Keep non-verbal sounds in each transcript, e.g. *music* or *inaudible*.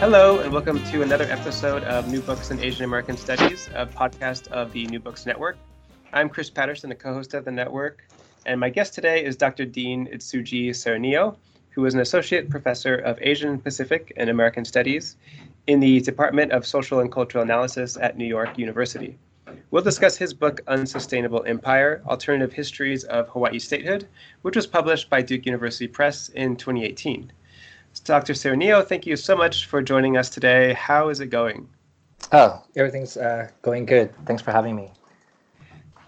Hello, and welcome to another episode of New Books in Asian American Studies, a podcast of the New Books Network. I'm Chris Patterson, the co host of the network, and my guest today is Dr. Dean Itsuji Saranillio, who is an associate professor of Asian Pacific and American Studies in the Department of Social and Cultural Analysis at New York University. We'll discuss his book, Unsustainable Empire Alternative Histories of Hawaii Statehood, which was published by Duke University Press in 2018. Dr. Saranillio, thank you so much for joining us today. How is it going? Oh, everything's uh, going good. Thanks for having me.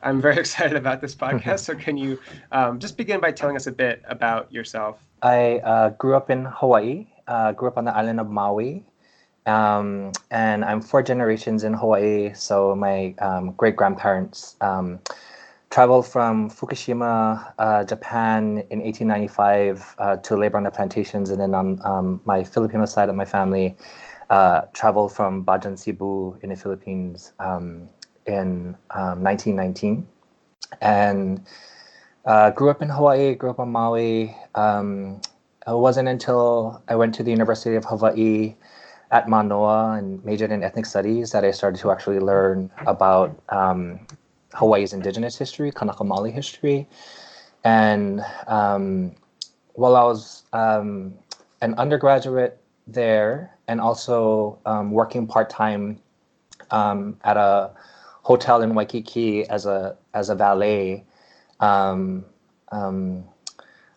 I'm very *laughs* excited about this *laughs* podcast. so, can you um, just begin by telling us a bit about yourself? I uh, grew up in Hawaii, uh, grew up on the island of Maui, um, and I'm four generations in Hawaii. So, my um, great grandparents um, traveled from Fukushima, uh, Japan in 1895 uh, to labor on the plantations. And then on um, my Filipino side of my family, uh, traveled from Bajan Cebu in the Philippines um, in um, 1919. And uh, grew up in Hawaii, grew up on Maui. Um, it wasn't until I went to the University of Hawaii at Manoa and majored in ethnic studies that I started to actually learn about um, Hawaii's indigenous history, Kanaka Maoli history. And um, while I was um, an undergraduate there and also um, working part time um, at a hotel in Waikiki as a as a valet, um, um,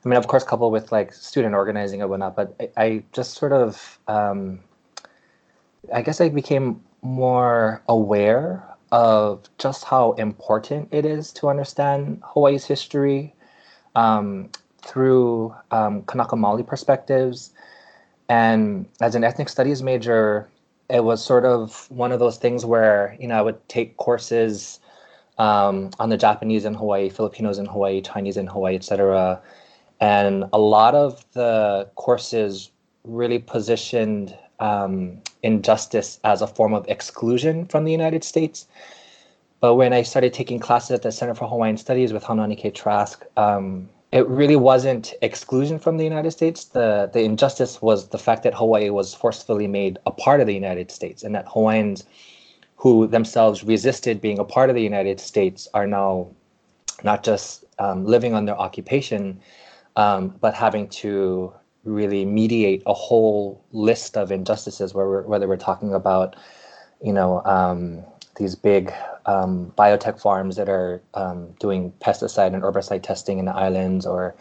I mean, of course, coupled with like student organizing and whatnot, but I, I just sort of, I guess I became more aware of just how important it is to understand Hawaii's history um, through um, Kanaka Maoli perspectives. And as an ethnic studies major, it was sort of one of those things where, you know, I would take courses um, on the Japanese in Hawaii, Filipinos in Hawaii, Chinese in Hawaii, etc. And a lot of the courses really positioned um, injustice as a form of exclusion from the United States. But when I started taking classes at the Center for Hawaiian Studies with Haunani K. Trask, um, it really wasn't exclusion from the United States. The the injustice was the fact that Hawaii was forcefully made a part of the United States, and that Hawaiians who themselves resisted being a part of the United States are now not just um, living under occupation, um, but having to really mediate a whole list of injustices, where we're, whether we're talking about, you know, um, these big um, biotech farms that are um, doing pesticide and herbicide testing in the islands, or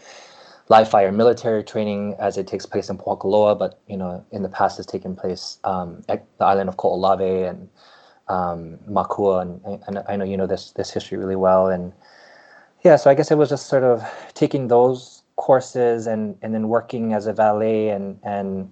live fire military training as it takes place in Pohakuloa, but you know, in the past has taken place um, at the island of Kaho'olawe and um, Makua, and, and I know you know this this history really well, and yeah, so I guess it was just sort of taking those courses and and then working as a valet and and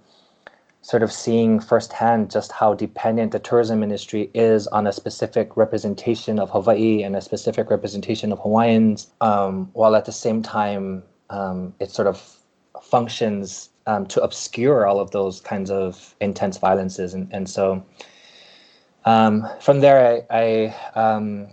sort of seeing firsthand just how dependent the tourism industry is on a specific representation of Hawaii and a specific representation of Hawaiians, um, while at the same time um, it sort of functions um, to obscure all of those kinds of intense violences. And, and so um, from there, I, I um,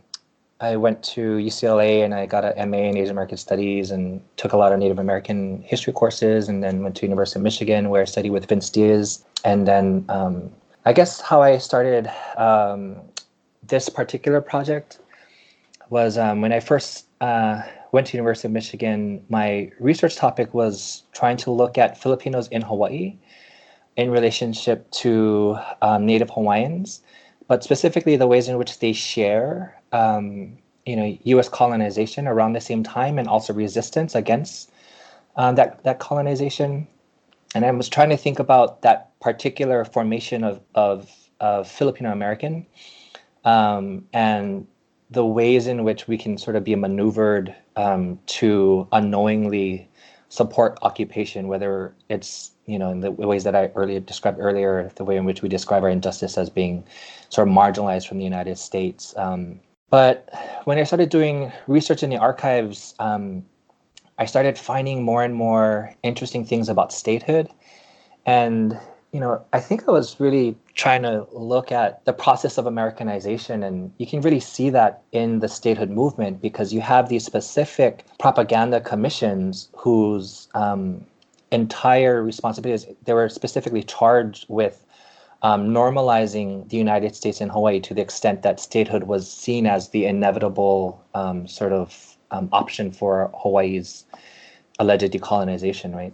I went to UCLA and I got an MA in Asian American Studies and took a lot of Native American history courses, and then went to University of Michigan where I studied with Vince Diaz. And then um, I guess how I started um, this particular project was um, when I first uh, went to University of Michigan. My research topic was trying to look at Filipinos in Hawaii in relationship to um, Native Hawaiians, but specifically the ways in which they share um, you know U.S. colonization around the same time, and also resistance against um, that that colonization. And I was trying to think about that particular formation of of, of Filipino American um, and the ways in which we can sort of be maneuvered um, to unknowingly support occupation, whether it's you know, in the ways that I earlier described earlier, the way in which we describe our injustice as being sort of marginalized from the United States. Um, but when I started doing research in the archives, um, I started finding more and more interesting things about statehood. And, you know, I think I was really trying to look at the process of Americanization. And you can really see that in the statehood movement because you have these specific propaganda commissions whose um, entire responsibilities, they were specifically charged with um, normalizing the United States and Hawaii to the extent that statehood was seen as the inevitable um, sort of um, option for Hawaii's alleged decolonization, right?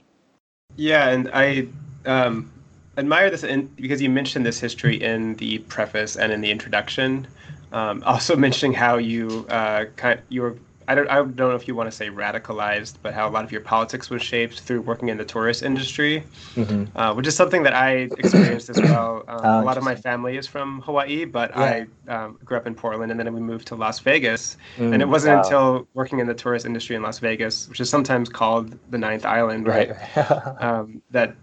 Yeah, and I um, admire this in, because you mentioned this history in the preface and in the introduction. Um, also *laughs* mentioning how you uh, kind you were I don't I don't know if you want to say radicalized, but how a lot of your politics was shaped through working in the tourist industry, mm-hmm. uh, which is something that I experienced as well. *clears throat* Um, oh, a lot of my family is from Hawaii, but yeah. I um, grew up in Portland, and then we moved to Las Vegas. Mm, and it wasn't wow. until working in the tourist industry in Las Vegas, which is sometimes called the Ninth Island, right, right. *laughs* um, that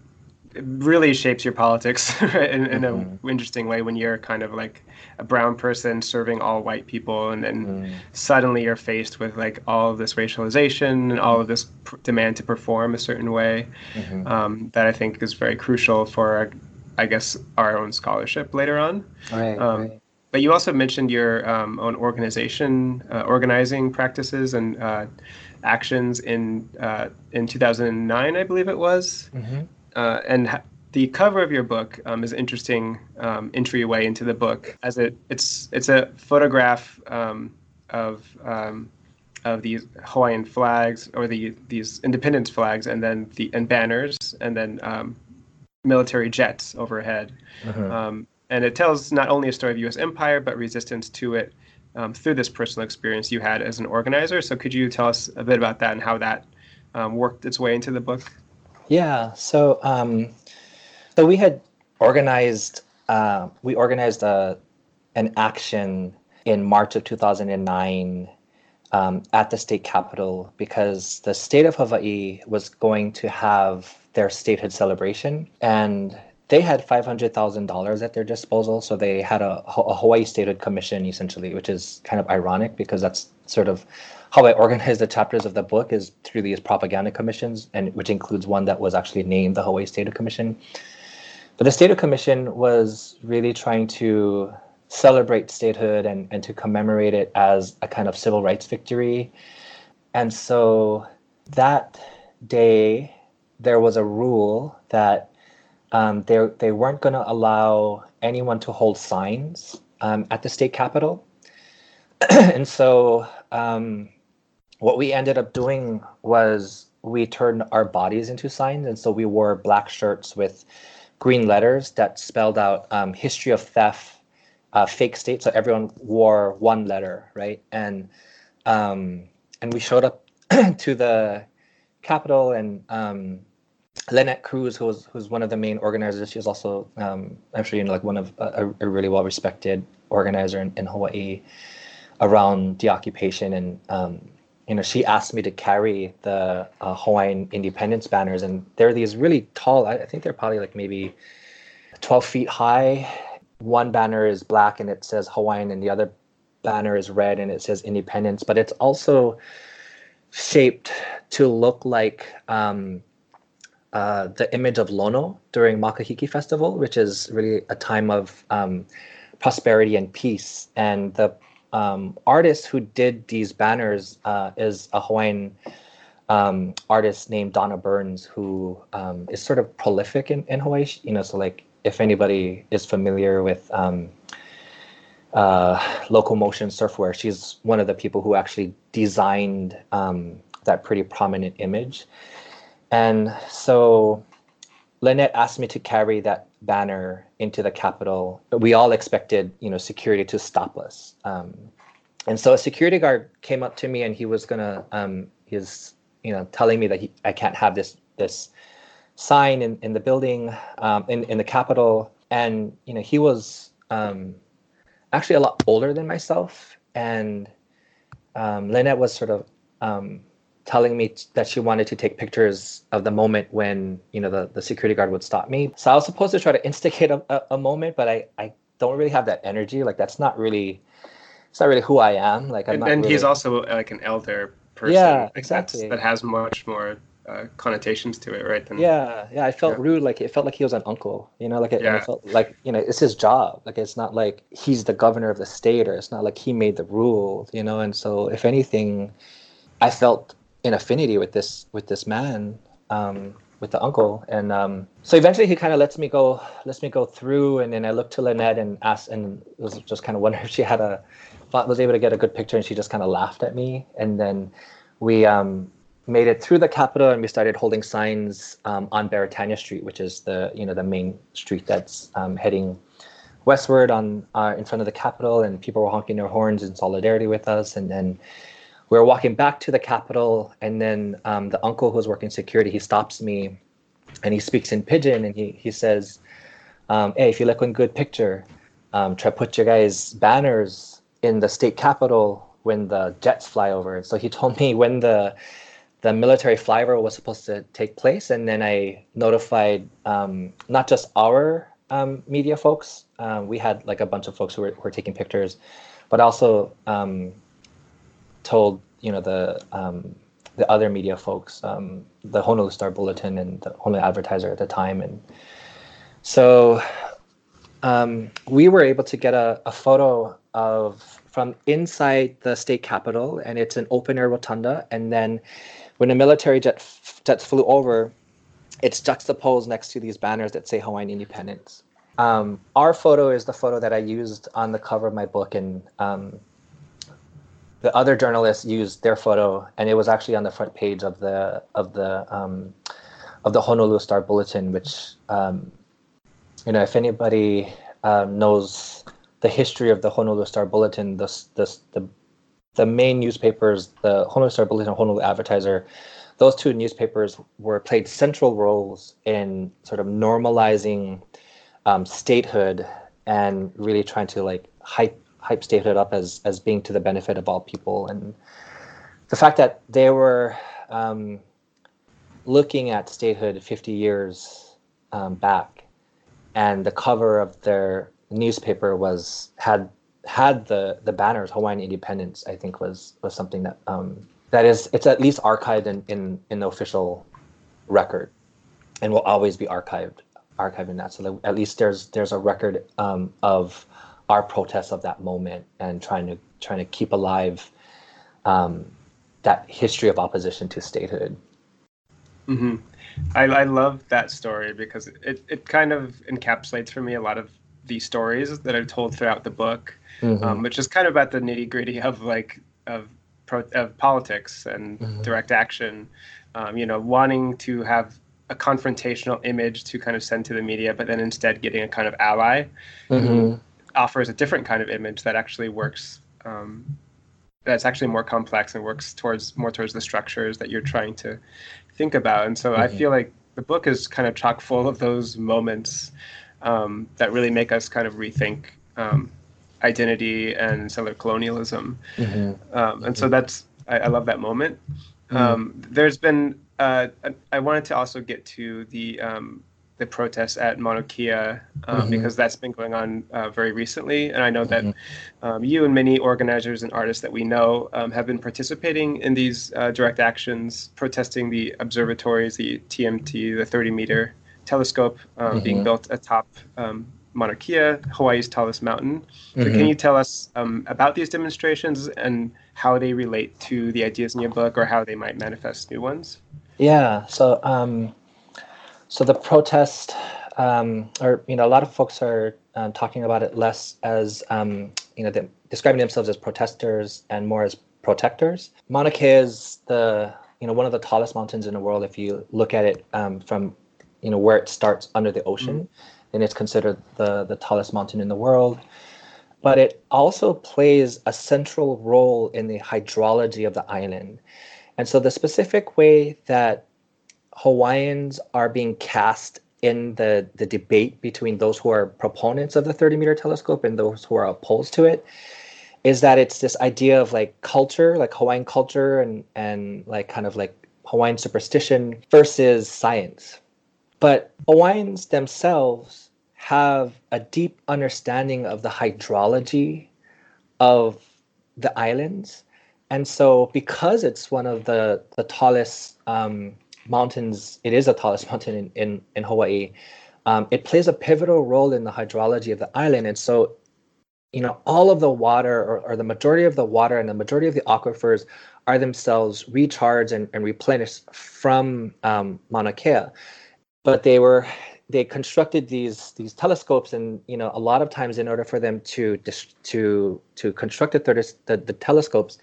really shapes your politics *laughs* in, in mm-hmm. interesting way when you're kind of like a brown person serving all white people and then mm. suddenly you're faced with like all of this racialization and all of this pr- demand to perform a certain way mm-hmm. um, that i think is very crucial for i guess our own scholarship later on right, um, right. but you also mentioned your um, own organization uh, organizing practices and uh, actions in uh, in 2009 i believe it was mm-hmm. Uh, and ha- the cover of your book um, is an interesting um, entryway into the book, as it it's it's a photograph um, of um, of these Hawaiian flags or the these independence flags, and then the and banners, and then um, military jets overhead. Uh-huh. Um, and it tells not only a story of U.S. empire, but resistance to it through this personal experience you had as an organizer. So, could you tell us a bit about that and how that worked its way into the book? Yeah. So, um, so we had organized. Uh, we organized a, uh, an action in March of 2009 um, at the state capitol because the state of Hawaii was going to have their statehood celebration, and they had five hundred thousand dollars at their disposal. So they had a, a Hawaii Statehood Commission essentially, which is kind of ironic because that's sort of how I organize the chapters of the book is through these propaganda commissions, and which includes one that was actually named the Hawaii Statehood Commission. But the Statehood Commission was really trying to celebrate statehood and, and to commemorate it as a kind of civil rights victory. And so that day, there was a rule that um, they, they weren't going to allow anyone to hold signs um, at the state capitol. *clears throat* and so um, what we ended up doing was we turned our bodies into signs. And so we wore black shirts with green letters that spelled out um, history of theft, uh, fake state. So everyone wore one letter, right? And um, and we showed up *clears throat* to the Capitol and um, Lynette Cruz, who was who's one of the main organizers, she was also um, I'm sure you know like one of a, a really well respected organizer in, in, Hawaii around the occupation and um, you know, she asked me to carry the uh, Hawaiian independence banners, and they're these really tall. I think they're probably like maybe 12 feet high. One banner is black and it says Hawaiian, and the other banner is red and it says independence. But it's also shaped to look like um, uh, the image of Lono during Makahiki Festival, which is really a time of um, prosperity and peace. And the um, artist who did these banners uh, is a Hawaiian um, artist named Donna Burns, who um, is sort of prolific in, in Hawaii. You know, so like if anybody is familiar with um, uh, local motion surfwear, she's one of the people who actually designed um, that pretty prominent image. And so Lynette asked me to carry that banner into the Capitol. We all expected, you know, security to stop us. Um, and so a security guard came up to me and he was gonna, um, you know, telling me that he, I can't have this this sign in, in the building, um, in in the Capitol. And you know, he was um, actually a lot older than myself, and um, Lynette was sort of um, telling me that she wanted to take pictures of the moment when you know the, the security guard would stop me so i was supposed to try to instigate a, a, a moment but i i don't really have that energy like that's not really it's not really who i am like I'm and, and really, he's also like an elder person. Yeah, exactly. That has much more uh, connotations to it, right? Than, yeah yeah i felt Yeah. rude like it felt like he was an uncle you know like it, Yeah. it felt like you know it's his job like it's not like he's the governor of the state or it's not like he made the rule you know and so if anything i felt an affinity with this with this man um with the uncle. And um so eventually he kind of lets me go lets me go through and then i looked to lynette and asked and was just kind of wondering if she had a was able to get a good picture and she just kind of laughed at me. And then we um made it through the Capitol and we started holding signs um, on Beretania Street, which is the you know the main street that's um, heading westward on uh, in front of the Capitol, and people were honking their horns in solidarity with us. And then we were walking back to the Capitol, and then um, the uncle who was working security he stops me, and he speaks in pidgin, and he he says, um, "Hey, if you like one good picture, um, try put your guys' banners in the state capitol when the jets fly over." So he *laughs* told me when the the military flyover was supposed to take place, and then I notified um, not just our um, media folks. Um, we had like a bunch of folks who were, who were taking pictures, but also told you know the um, the other media folks, um, the Honolulu Star Bulletin and the Honolulu Advertiser at the time, and so um, we were able to get a, a photo of from inside the state capitol, and it's an open air rotunda. And then when the military jet jets flew over, it's juxtaposed next to these banners that say Hawaiian independence. Um, our photo is the photo that I used on the cover of my book, and um, the other journalists used their photo, and it was actually on the front page of the of the um, of the Honolulu Star Bulletin, which um, you know, if anybody um, knows the history of the Honolulu Star Bulletin, the the the, the main newspapers, the Honolulu Star Bulletin and Honolulu Advertiser, those two newspapers were played central roles in sort of normalizing um, statehood and really trying to like hype hype statehood up as as being to the benefit of all people. And the fact that they were um, looking at statehood 50 years um, back and the cover of their newspaper was had had the the banners Hawaiian independence I think was was something that um, that is it's at least archived in, in in the official record and will always be archived archiving that. So at least there's there's a record um, of our protests of that moment and trying to trying to keep alive um, that history of opposition to statehood hmm I, I love that story because it, it kind of encapsulates for me a lot of the stories that are told throughout the book, Mhm. um, which is kind of about the nitty gritty of like of pro, of politics and Mhm. direct action. Um, you know, wanting to have a confrontational image to kind of send to the media, but then instead getting a kind of ally Mhm. Offers a different kind of image that actually works. Um, that's actually more complex and works towards more towards the structures that you're trying to think about. And so I Mhm. feel like the book is kind of chock full of those moments um, that really make us kind of rethink um, identity and settler colonialism. Mhm. Um, and so that's I, I love that moment. Mhm. Um, there's been uh, I- I wanted to also get to the um, the protests at Mauna Kea um, Mhm. because that's been going on uh, very recently, and I know that Mhm. um, you and many organizers and artists that we know um, have been participating in these uh, direct actions, protesting the observatories, the TMT, the 30 meter telescope um, being Mhm. built atop um, Mauna Kea, Hawaii's tallest mountain. So, can you tell us um, about these demonstrations and how they relate to the ideas in your book, or how they might manifest new ones? Yeah. So, um, so the protest, um, or you know, a lot of folks are um, talking about it less as um, you know, them describing themselves as protesters and more as protectors. Mauna Kea is the you know one of the tallest mountains in the world. If you look at it um, from you know where it starts under the ocean, then it's considered the the tallest mountain in the world. But it also plays a central role in the hydrology of the island. And so the specific way that Hawaiians are being cast in the, the debate between those who are proponents of the 30 meter telescope and those who are opposed to it is that it's this idea of like culture, like Hawaiian culture and and like kind of like Hawaiian superstition versus science. But Hawaiians themselves have a deep understanding of the hydrology of the islands. And so, because it's one of the, the tallest um, mountains, it is the tallest *laughs* mountain in, in, in Hawaii, um, it plays a pivotal role in the hydrology of the island. And so, you know, all of the water or, or the majority of the water and the majority of the aquifers are themselves recharged and, and replenished from um, Mauna Kea. But they were they constructed these these telescopes and you know a lot of times in order for them to to to construct the, the, the telescopes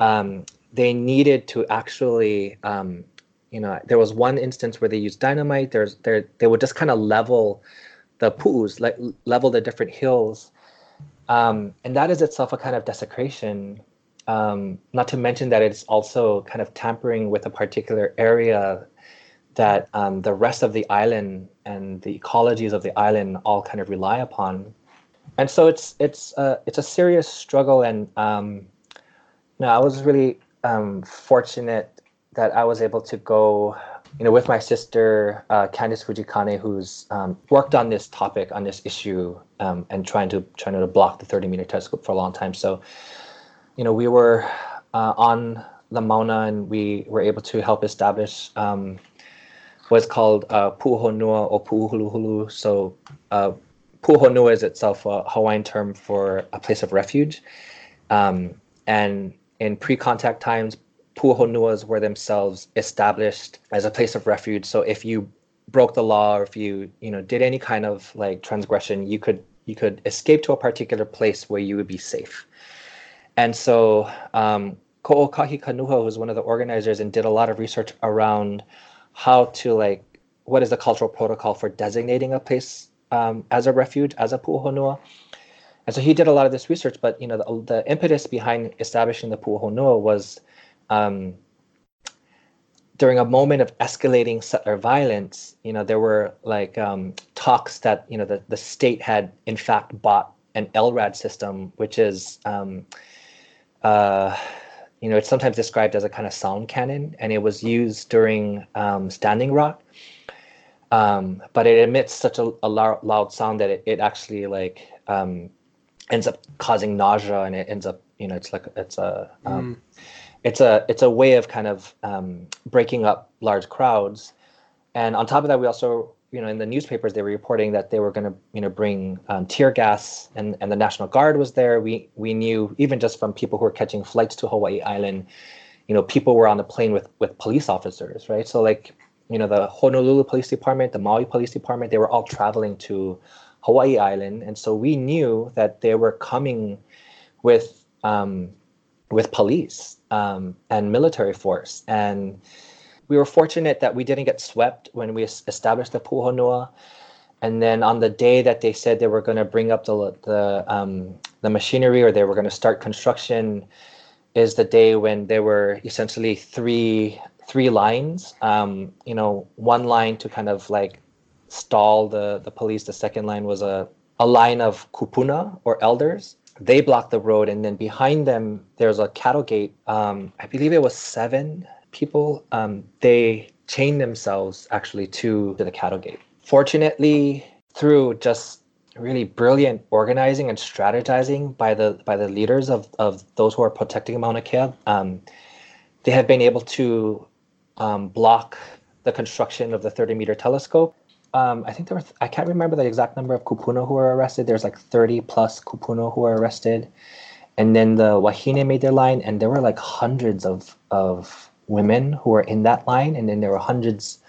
um, they needed to actually um, you know there was one instance where they used dynamite there's there they would just kind of level the poos like level the different hills um, and that is itself a kind of desecration um, not to mention that it's also kind of tampering with a particular area that um, the rest of the island and the ecologies of the island all kind of rely upon. And so it's it's a, it's a serious struggle. And um, know, I was really um, fortunate that I was able to go, you know, with my sister uh, Candice Fujikane, who's um, worked on this topic on this issue um, and trying to trying to block the 30 meter telescope for a long time. So you know, we were uh, on La Mauna and we were able to help establish um, what's called uh, Pu'uhonua or Pu'uhuluhulu. So uh, Pu'uhonua is itself a Hawaiian term for a place of refuge. Um, and in pre-contact times, Pu'uhonuas were themselves established as a place of refuge. So if you broke the law or if you, you know, did any kind of like transgression, you could you could escape to a particular place where you would be safe. And so um, Kaho'okahi Kanuha was one of the organizers and did a lot of research around how to like what is the cultural protocol for designating a place um, as a refuge, as a pu'uhonua. And so he did a lot of this research, but you know the, the impetus behind establishing the pu'uhonua was um, during a moment of escalating settler violence. You know there were like um, talks that you know the, the state had in fact bought an LRAD system, which is um, uh, you know, it's sometimes described as a kind of sound cannon, and it was used during um, Standing Rock. Um, but it emits such a, a loud, sound that it, it actually like um, ends up causing nausea, and it ends up, you know, it's like it's a um, mm. It's a it's a way of kind of um, breaking up large crowds. And on top of that, we also you know in the newspapers they were reporting that they were going to you know bring um, tear gas and and the national guard was there. We we knew even just from people who were catching flights to hawaii island you know people were on the plane with with police officers right? So like you know the honolulu police department the maui police department they were all traveling to hawaii island. And so we knew that they were coming with um, with police um, and military force and we were fortunate that we didn't get swept when we established the pu'uhonua. And then on the day that they said they were going to bring up the the um, the machinery or they were going to start construction, is the day when there were essentially three three lines. Um, you know, one line to kind of like stall the the police. The second line was a a line of kupuna or elders. They block the road, and then behind them there's a cattle gate. Um, I believe it was seven people, um, they chain themselves actually to, to the cattle gate. Fortunately, through just really brilliant organizing and strategizing by the by the leaders of, of those who are protecting Mauna Kea, um, they have been able to um, block the construction of the 30 meter telescope. Um, I think there were, I can't remember the exact number of kupuna who were arrested. There's like 30 plus kupuna who were arrested. And then the Wahine made their line, and there were like hundreds of, of women who were in that line, and then there were hundreds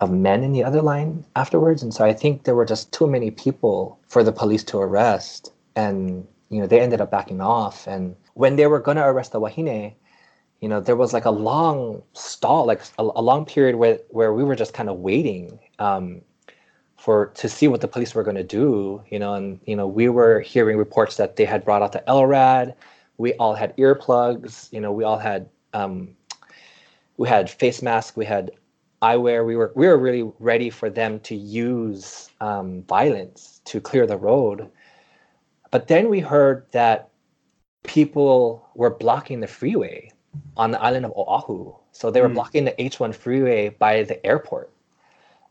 of men in the other line afterwards. And so I think there were just too many people for the police to arrest, and you know they ended up backing off. And when they were going to arrest the Wahine, you know there was like a long stall, like a, a long period where where we were just kind of waiting. Um, for to see what the police were going to do, you know, and you know we were hearing reports that they had brought out the LRAD. We all had earplugs, you know, we all had um, we had face masks, we had eyewear. We were we were really ready for them to use um, violence to clear the road. But then we heard that people were blocking the freeway on the island of Oahu. So they were Mm. blocking the H1 freeway by the airport.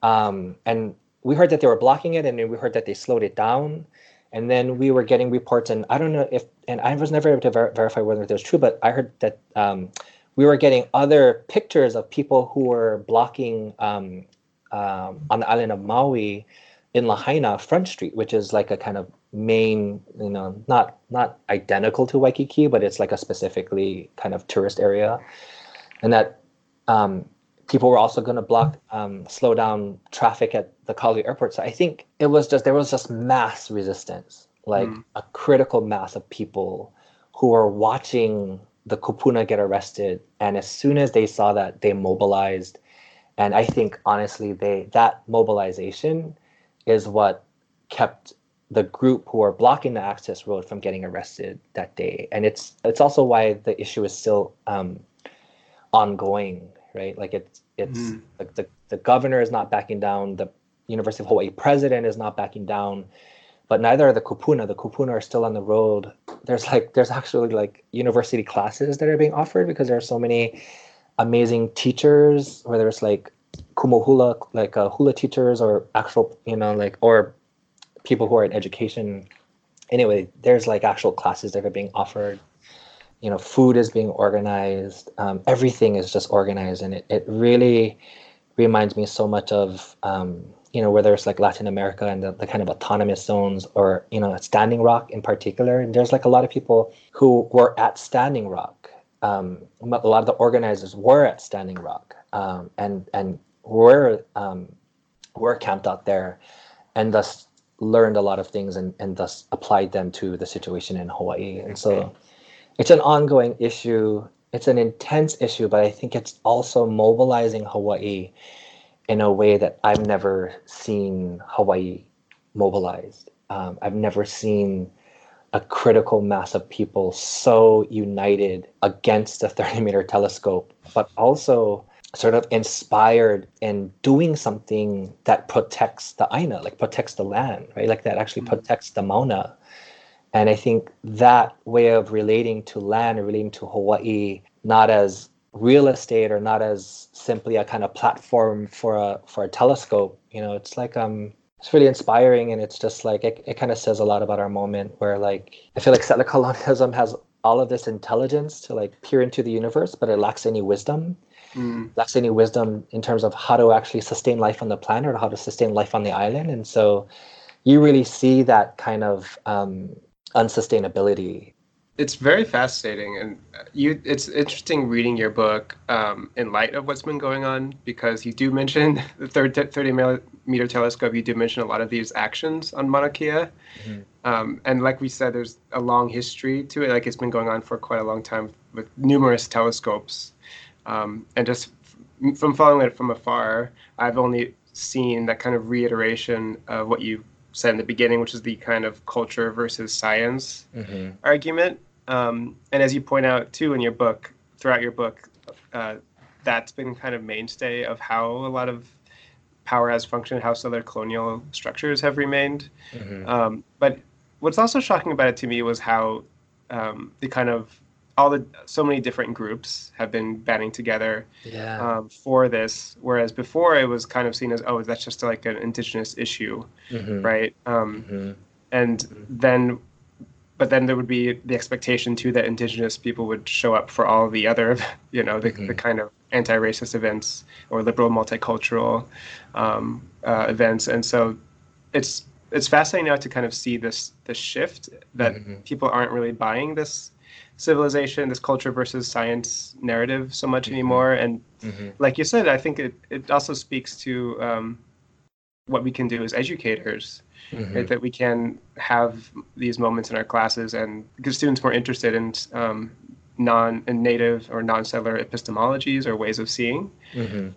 Um, and we heard that they were blocking it, and then we heard that they slowed it down. And then we were getting reports, and I don't know if, and I was never able to ver- verify whether it was true, but I heard that um, we were getting other pictures of people who were blocking um, um, on the island of Maui in Lahaina Front Street, which is like a kind of main, you know, not not identical to Waikiki, but it's like a specifically kind of tourist area, and that um, people were also going to block, um, slow down traffic at the Kalu airport. So I think it was just there was just mass resistance, like Mm. a critical mass of people who were watching the kupuna get arrested, and as soon as they saw that, they mobilized. And I think honestly, they that mobilization is what kept the group who are blocking the access road from getting arrested that day. And it's it's also why the issue is still um, ongoing, right? Like it's it's Mhm. like the, the governor is not backing down, the University of Hawaii president is not backing down, but neither are the kupuna. The kupuna are still on the road. There's like there's actually like university classes that are being offered because there are so many amazing teachers, whether it's like kumu hula, like uh, hula teachers or actual, you know, like or people who are in education. Anyway, there's like actual classes that are being offered. You know, food is being organized. Um, everything is just organized, and it, it really reminds me so much of um, you know whether it's like Latin America and the, the kind of autonomous zones, or you know, Standing Rock in particular. And there's like a lot of people who were at Standing Rock. Um, a lot of the organizers were at Standing Rock, um, and and were um, were camped out there, and thus learned a lot of things and, and thus applied them to the situation in Hawaii. And so it's an ongoing issue. It's an intense issue, but I think it's also mobilizing Hawaii in a way that I've never seen Hawaii mobilized. Um, I've never seen a critical mass of people so united against the *laughs* 30 meter telescope, but also sort of inspired in doing something that protects the aina, like protects the land, right? Like that actually Mhm. protects the mauna. And I think that way of relating to land and relating to Hawaii, not as real estate or not as simply a kind of platform for a for a telescope, you know, it's like um it's really inspiring and it's just like it, it kind of says a lot about our moment where like I feel like settler *laughs* colonialism has all of this intelligence to like peer into the universe, but it lacks any wisdom Mm. lacks any wisdom in terms of how to actually sustain life on the planet or how to sustain life on the island. And so you really see that kind of um, unsustainability. It's very fascinating, and you. It's interesting reading your book um, in light of what's been going on because you do mention *laughs* the third te- thirty meter telescope. You do mention a lot of these actions on Mauna Kea, Mhm. um, and like we said, there's a long history to it. Like it's been going on for quite a long time with numerous telescopes, um, and just f- from following it from afar, I've only seen that kind of reiteration of what you said in the beginning, which is the kind of culture versus science argument. Um, and as you point out too in your book, throughout your book, uh, that's been kind of mainstay of how a lot of power has functioned, how other colonial structures have remained. Um, but what's also shocking about it to me was how um, the kind of all the so many different groups have been banding together Yeah. um, for this, whereas before it was kind of seen as oh that's just like an indigenous issue, Mhm. right? Um, Mhm. and then but then there would be the expectation too that indigenous people would show up for all the other *laughs* you know the, the Mhm. kind of anti-racist events or liberal multicultural um, uh, events and so it's it's fascinating now to kind of see this this shift that Mhm. people aren't really buying this civilization this culture versus science narrative so much Mhm. anymore and Mhm. like you said i think it, it also speaks to um, what we can do as educators Mhm. right, that we can have these moments in our classes and get students more interested in um, non in native or non-settler epistemologies or ways of seeing Mhm.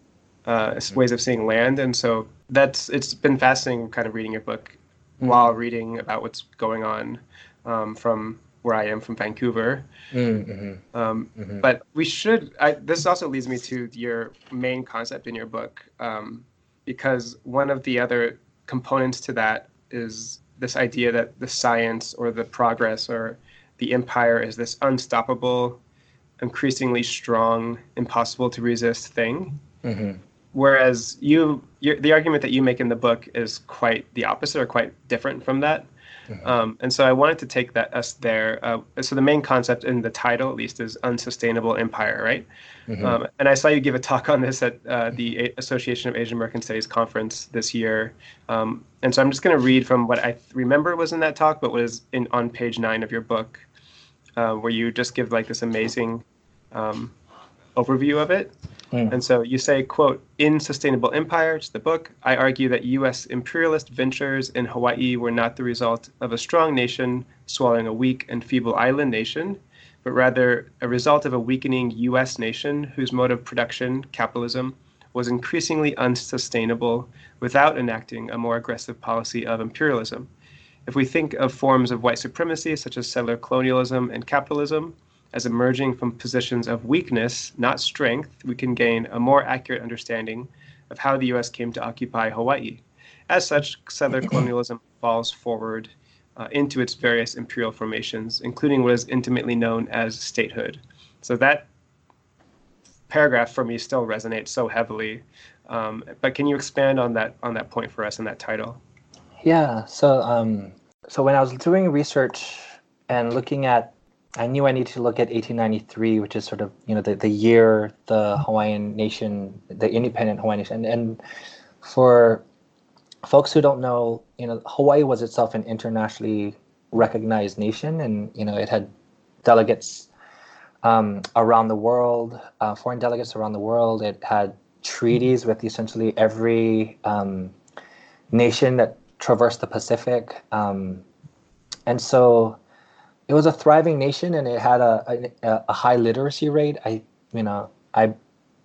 uh, s- ways of seeing land and so that's it's been fascinating kind of reading your book while reading about what's going on um, from where i am from vancouver Mhm. um, Mhm. but we should I, this also leads me to your main concept in your book um, because one of the other components to that is this idea that the science or the progress or the empire is this unstoppable, increasingly strong, impossible to resist thing. Mm-hmm. Whereas you, the argument that you make in the book is quite the opposite or quite different from that. Mm-hmm. Um, and so I wanted to take that us there. Uh, so the main concept in the title, at least, is unsustainable empire, right? Mm-hmm. Um, and I saw you give a talk on this at uh, the Association of Asian American Studies conference this year. Um, and so I'm just going to read from what I remember was in that talk, but was in on page nine of your book, uh, where you just give like this amazing um, overview of it. Mm. And so you say, quote, Unsustainable Empire, the book, I argue that U.S. imperialist ventures in Hawaii were not the result of a strong nation swallowing a weak and feeble island nation, but rather a result of a weakening U.S. nation whose mode of production, capitalism, was increasingly unsustainable without enacting a more aggressive policy of imperialism. If we think of forms of white supremacy, such as settler colonialism and capitalism, as emerging from positions of weakness, not strength, we can gain a more accurate understanding of how the U.S. came to occupy Hawaii. As such, settler *clears throat* colonialism falls forward uh, into its various imperial formations, including what is intimately known as statehood. So that paragraph for me still resonates so heavily. Um, but can you expand on that on that point for us in that title? Yeah. So um, so when I was doing research and looking at I knew I needed to look at 1893, which is sort of you know the, the year the Hawaiian nation, the independent Hawaiian nation, and, and for folks who don't know, you know Hawaii was itself an internationally recognized nation, and you know it had delegates um, around the world, uh, foreign delegates around the world. It had treaties with essentially every um, nation that traversed the Pacific, um, and so it was a thriving nation and it had a, a, a high literacy rate. I, you know, I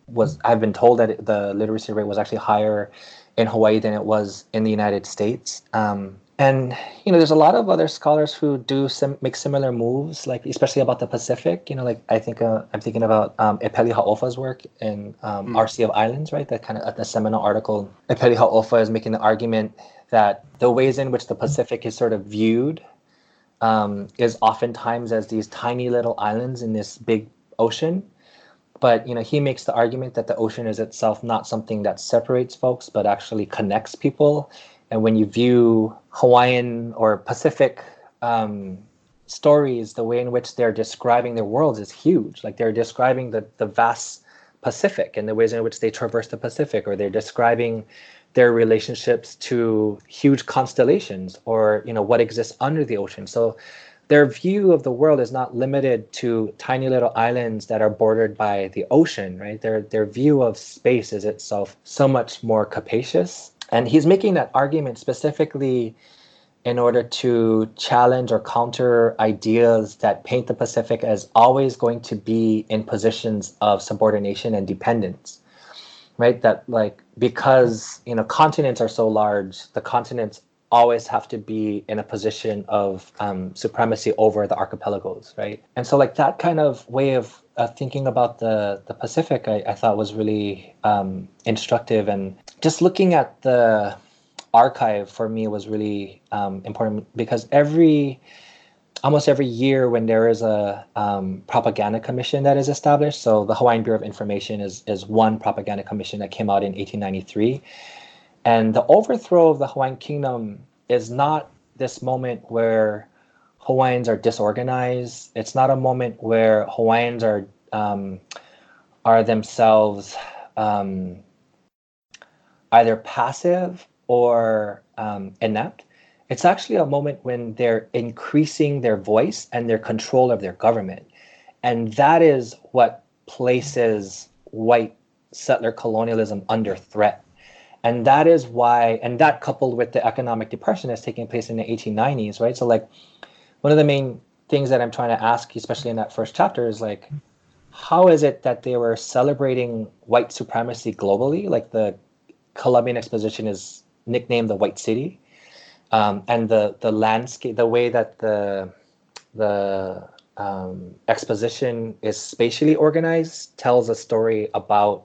was I've been told that it, the literacy rate was actually higher in Hawaii than it was in the United States. Um, and you know, there's a lot of other scholars who do sim- make similar moves, like especially about the Pacific. You know, like I think uh, I'm thinking about um, Epeli Hau'ofa's work in um, mm. Sea of Islands, right? That kind of the seminal article. Epeli Hau'ofa is making the argument that the ways in which the Pacific is sort of viewed um, is oftentimes as these tiny little islands in this big ocean. But you know, he makes the argument that the ocean is itself not something that separates folks, but actually connects people. And when you view Hawaiian or Pacific um, stories, the way in which they're describing their worlds is huge. Like they're describing the the vast Pacific and the ways in which they traverse the Pacific, or they're describing their relationships to huge constellations or you know what exists under the ocean. So their view of the world is not limited to tiny little islands that are bordered by the ocean right? Their their view of space is itself so much more capacious. And he's making that argument specifically in order to challenge or counter ideas that paint the pacific as always going to be in positions of subordination and dependence right? That like because you know continents are so large the continents always have to be in a position of um, supremacy over the archipelagos right? And so like that kind of way of uh, thinking about the the pacific i, I thought was really um, instructive. And just looking at the archive for me was really um, important because every almost every year when there is a um, propaganda commission that is established. So the Hawaiian Bureau of Information is is one propaganda commission that came out in 1893, and the overthrow of the Hawaiian Kingdom is not this moment where Hawaiians are disorganized. It's not a moment where Hawaiians are um, are themselves um, either passive or um, inept it's actually a moment when they're increasing their voice and their control of their government. And that is what places white settler colonialism under threat. And that is why, and that coupled with the economic depression that's taking place in the 1890s, right? So, like, one of the main things that I'm trying to ask, especially in that first chapter, is like, how is it that they were celebrating white supremacy globally? Like, the Columbian Exposition is nicknamed the White City um, and the the landscape, the way that the the um, exposition is spatially organized, tells a story about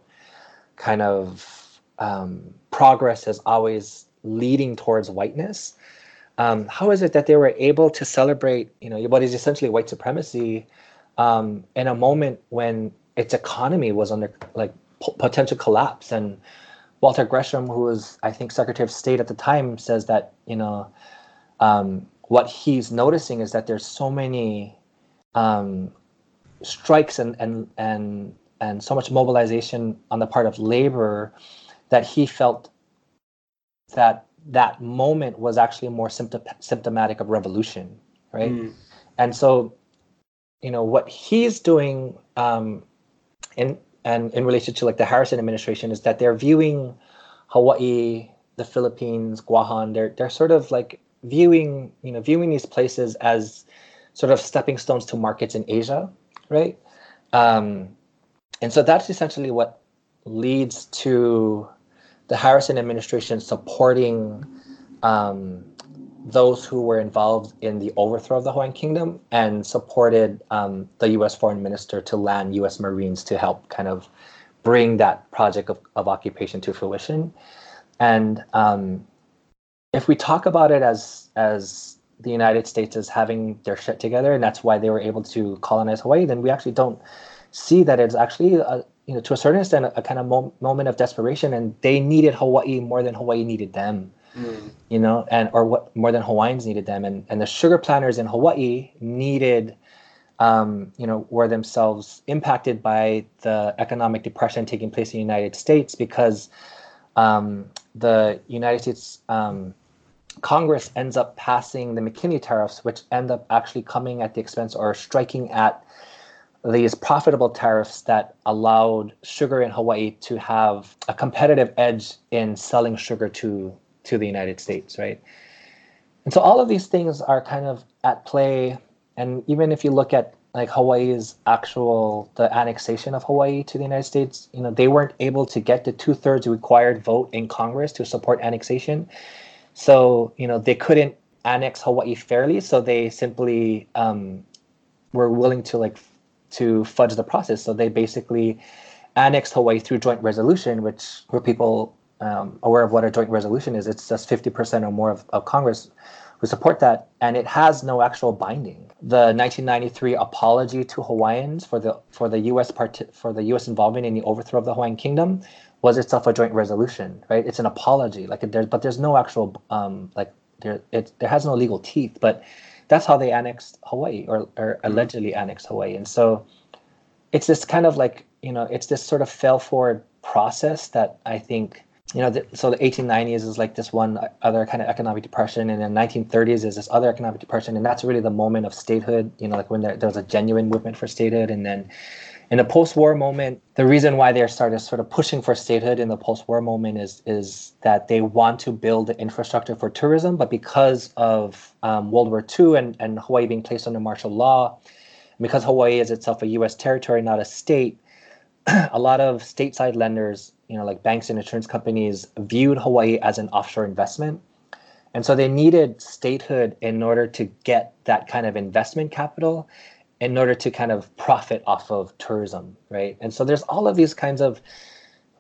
kind of um, progress is always leading towards whiteness. um, how is it that they were able to celebrate, you know, what is essentially white supremacy um, in a moment when its economy was under like potential collapse? And Walter Gresham, who was, I think, Secretary of State at the time, says that, you know, um, what he's noticing is that there's so many um, strikes and, and, and, and so much mobilization on the part of labor that he felt that that moment was actually more symptom- symptomatic of revolution, right? Mm. And so, you know, what he's doing um, in and in relation to like the Harrison administration is that they're viewing Hawaii, the Philippines, Guahan, they're they're sort of like viewing, you know, viewing these places as sort of stepping stones to markets in Asia, right? Um, and so that's essentially what leads to the Harrison administration supporting um, those who were involved in the overthrow of the Hawaiian Kingdom and supported um, the U.S. foreign minister to land U.S. Marines to help kind of bring that project of, of occupation to fruition. And um, if we talk about it as as the United States as having their shit together, and that's why they were able to colonize Hawaii, then we actually don't see that it's actually a, you know, to a certain extent, a, kind of mo- moment of desperation, and they needed Hawaii more than Hawaii needed them. Mm. You know, and or what more than Hawaiians needed them, and and the sugar planters in Hawaii needed, um, you know, were themselves impacted by the economic depression taking place in the United States because um, the United States um, Congress ends up passing the McKinley tariffs, which end up actually coming at the expense or striking at these profitable tariffs that allowed sugar in Hawaii to have a competitive edge in selling sugar to to the United States, right? And so all of these things are kind of at play. And even if you look at like Hawaii's actual the annexation of Hawaii to the United States, you know, they weren't able to get the two thirds required vote in Congress to support annexation. So, you know, they couldn't annex Hawaii fairly, so they simply um, were willing to like to fudge the process. So they basically annexed Hawaii through joint resolution, which where people um, aware of what a joint resolution is, it's just 50% or more of, of Congress who support that, and it has no actual binding. The 1993 apology to Hawaiians for the for the U.S. Part- for the U.S. involvement in the overthrow of the Hawaiian Kingdom was itself a joint resolution, right? It's an apology, like there's but there's no actual um, like there it there has no legal teeth, but that's how they annexed Hawaii or, or mm-hmm. allegedly annexed Hawaii. And so it's this kind of like, you know, it's this sort of fail forward process that I think, you know, the, so the 1890s is like this one other kind of economic depression, and then 1930s is this other economic depression, and that's really the moment of statehood. You know, like when there, there was a genuine movement for statehood, and then in a post-war moment, the reason why they started sort of pushing for statehood in the post-war moment is is that they want to build the infrastructure for tourism, but because of um, World War II and, and Hawaii being placed under martial law, because Hawaii is itself a U.S. territory, not a state, *clears throat* a lot of stateside lenders, you know, like banks and insurance companies, viewed Hawaii as an offshore investment. And so they needed statehood in order to get that kind of investment capital in order to kind of profit off of tourism, right? And so there's all of these kinds of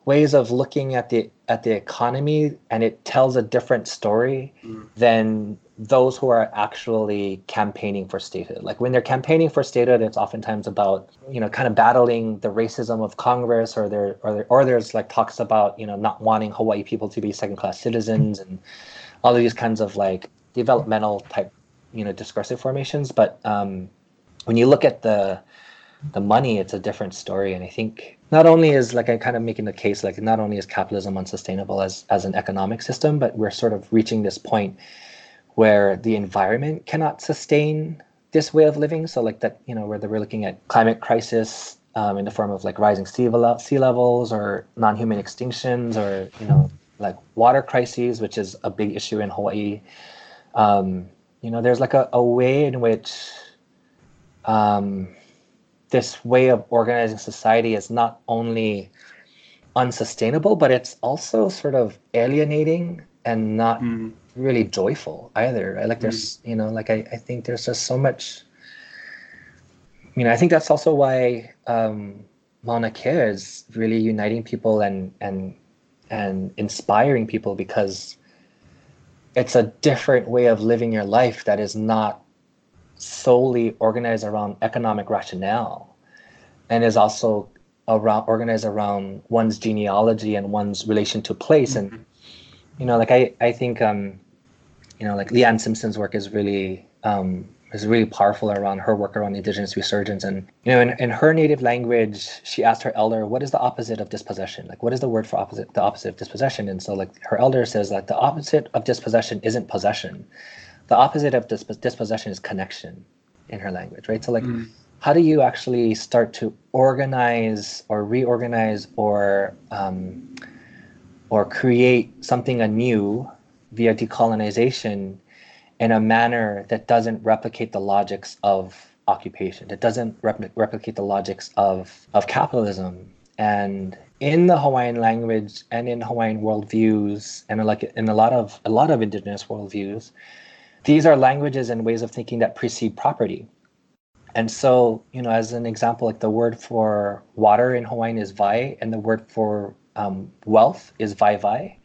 ways of looking at the at the economy and it tells a different story mm. than those who are actually campaigning for statehood. Like when they're campaigning for statehood, it's oftentimes about you know kind of battling the racism of Congress, or there or there, or there's like talks about you know not wanting Hawaii people to be second class citizens and all of these kinds of like developmental type you know discursive formations. But um, when you look at the the money, it's a different story. And I think not only is like I'm kind of making the case like not only is capitalism unsustainable as as an economic system, but we're sort of reaching this point where the environment cannot sustain this way of living. So like that, you know, where we're looking at climate crisis um, in the form of like rising sea, sea levels or non-human extinctions or you know like water crises, which is a big issue in Hawaii. Um, you know, there's like a, a way in which um, this way of organizing society is not only unsustainable, but it's also sort of alienating and not mm. really joyful either. Right? Like there's, mm. you know, like I, I think there's just so much. You know, I think that's also why um, Mauna Kea is really uniting people and and and inspiring people because it's a different way of living your life that is not solely organized around economic rationale and is also around organized around one's genealogy and one's relation to place. Mm-hmm. and you know like i i think um you know like leanne simpson's work is really um is really powerful around her work around indigenous resurgence. And you know in, in her native language she asked her elder what is the opposite of dispossession? Like what is the word for opposite the opposite of dispossession? And so like her elder says that the opposite of dispossession isn't possession the opposite of disp- dispossession is connection in her language right so like mm. how do you actually start to organize or reorganize or um, or create something anew via decolonization in a manner that doesn't replicate the logics of occupation, that doesn't rep- replicate the logics of, of capitalism. And in the Hawaiian language and in Hawaiian worldviews, and like in a lot of a lot of indigenous worldviews, these are languages and ways of thinking that precede property. And so, you know, as an example, like the word for water in Hawaiian is wai, and the word for um, wealth is waiwai.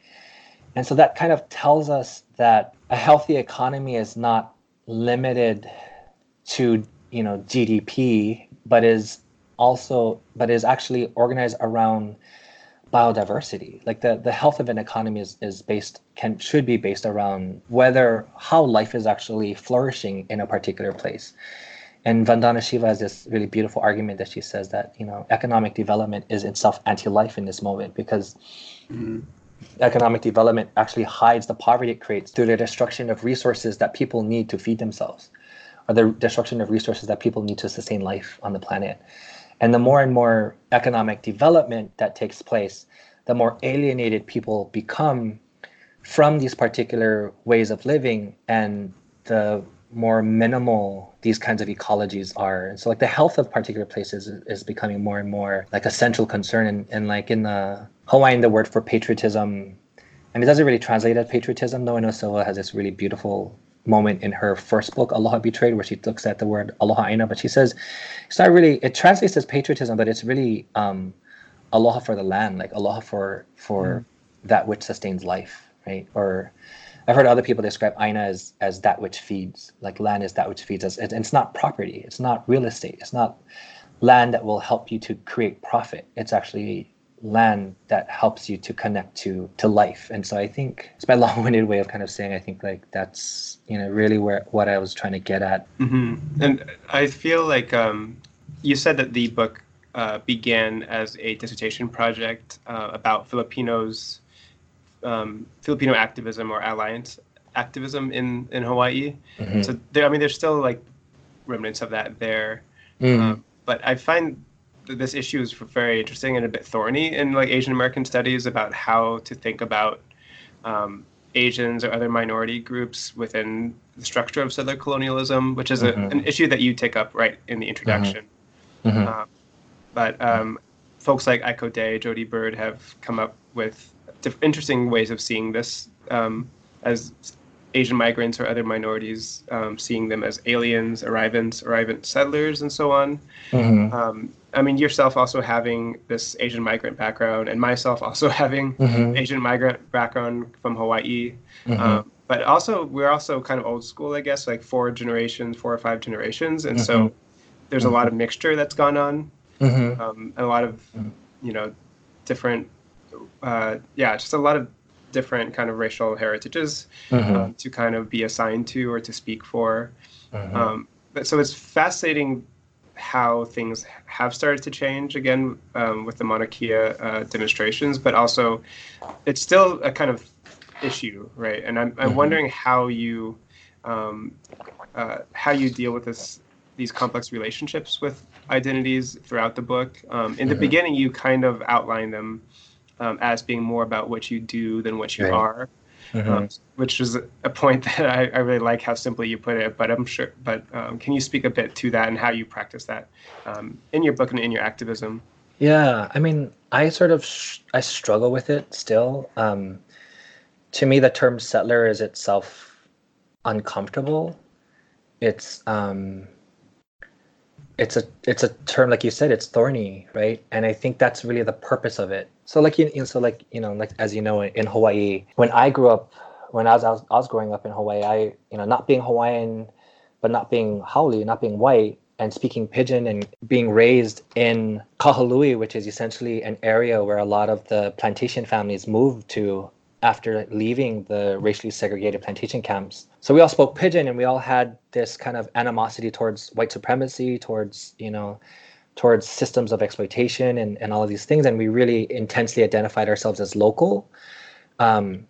And so that kind of tells us that a healthy economy is not limited to you know GDP, but is also but is actually organized around biodiversity. Like the, the health of an economy is, is based can should be based around whether how life is actually flourishing in a particular place. And Vandana Shiva has this really beautiful argument that she says that you know economic development is itself anti-life in this moment because mm-hmm economic development actually hides the poverty it creates through the destruction of resources that people need to feed themselves or the destruction of resources that people need to sustain life on the planet. And the more and more economic development that takes place, the more alienated people become from these particular ways of living and the more minimal these kinds of ecologies are. And so like the health of particular places is, becoming more and more like a central concern. And, and like in the Hawaiian, the word for patriotism, and it doesn't really translate as patriotism, though. I know Silva has this really beautiful moment in her first book, Aloha Betrayed, where she looks at the word aloha aina, but she says it's not really, it translates as patriotism, but it's really um, aloha for the land, like aloha for, for mm. that which sustains life, right? Or I've heard other people describe aina as, as that which feeds, like land is that which feeds us. It, it's not property, it's not real estate, it's not land that will help you to create profit. It's actually land that helps you to connect to to life. And so i think *laughs* it's my long-winded way of kind of saying i think like that's you know really where what i was trying to get at. Mm-hmm. and i feel like um, you said that the book uh, began as a dissertation project uh, about filipinos um, filipino activism or alliance activism in in hawaii. Mm-hmm. so there i mean there's still like remnants of that there. Um, but i find this issue is very interesting and a bit thorny in like Asian American studies about how to think about um, Asians or other minority groups within the structure of settler colonialism, which is mm-hmm. an issue that you take up right in the introduction. Mm-hmm. mm-hmm. Um, but um, folks like Iyko Day, Jodi Byrd have come up with diff- interesting ways of seeing this um, as Asian migrants or other minorities, um, seeing them as aliens, arrivants, arrivant settlers, and so on. Mm-hmm. I mean, yourself also having this Asian migrant background, and myself also *laughs* having mm-hmm. Asian migrant background from Hawaii. Mm-hmm. Um, but also, we're also kind of old school, I guess, like four generations, four or five generations, and so mm-hmm. there's a lot of mixture that's gone on, mm-hmm. um, a lot of, mm-hmm. you know, different, uh, yeah, just a lot of different kind of racial heritages mm-hmm. um, to kind of be assigned to or to speak for. Mm-hmm. Um, but, so it's fascinating how things have started to change again um, with the Mauna Kea uh, demonstrations, but also it's still a kind of issue, right? And I'm, I'm mm-hmm. wondering how you um, uh, how you deal with this these complex relationships with identities throughout the book. Um, in the mm-hmm. beginning, you kind of outline them um, as being more about what you do than what you right. are. Mm-hmm. Um, which is a point *laughs* that I, I, really like how simply you put it. But I'm sure. But um, can you speak a bit to that and how you practice that um, in your book and in your activism? Yeah, I mean, I sort of sh- I struggle with it still. Um, to me, the term settler is itself uncomfortable. It's um, it's a it's a term like you said it's thorny right and i think that's really the purpose of it so like you, so like you know like as you know in hawaii when i grew up when I was, I was I was growing up in Hawaii, I you know not being Hawaiian, but not being haole, not being white, and speaking pidgin and being raised in Kahului, which is essentially an area where a lot of the plantation families moved to after leaving the racially segregated plantation camps. So we all spoke pidgin and we all had this kind of animosity towards white supremacy, towards, you know, towards systems of exploitation and, and all of these things. And we really intensely identified ourselves as local. Um,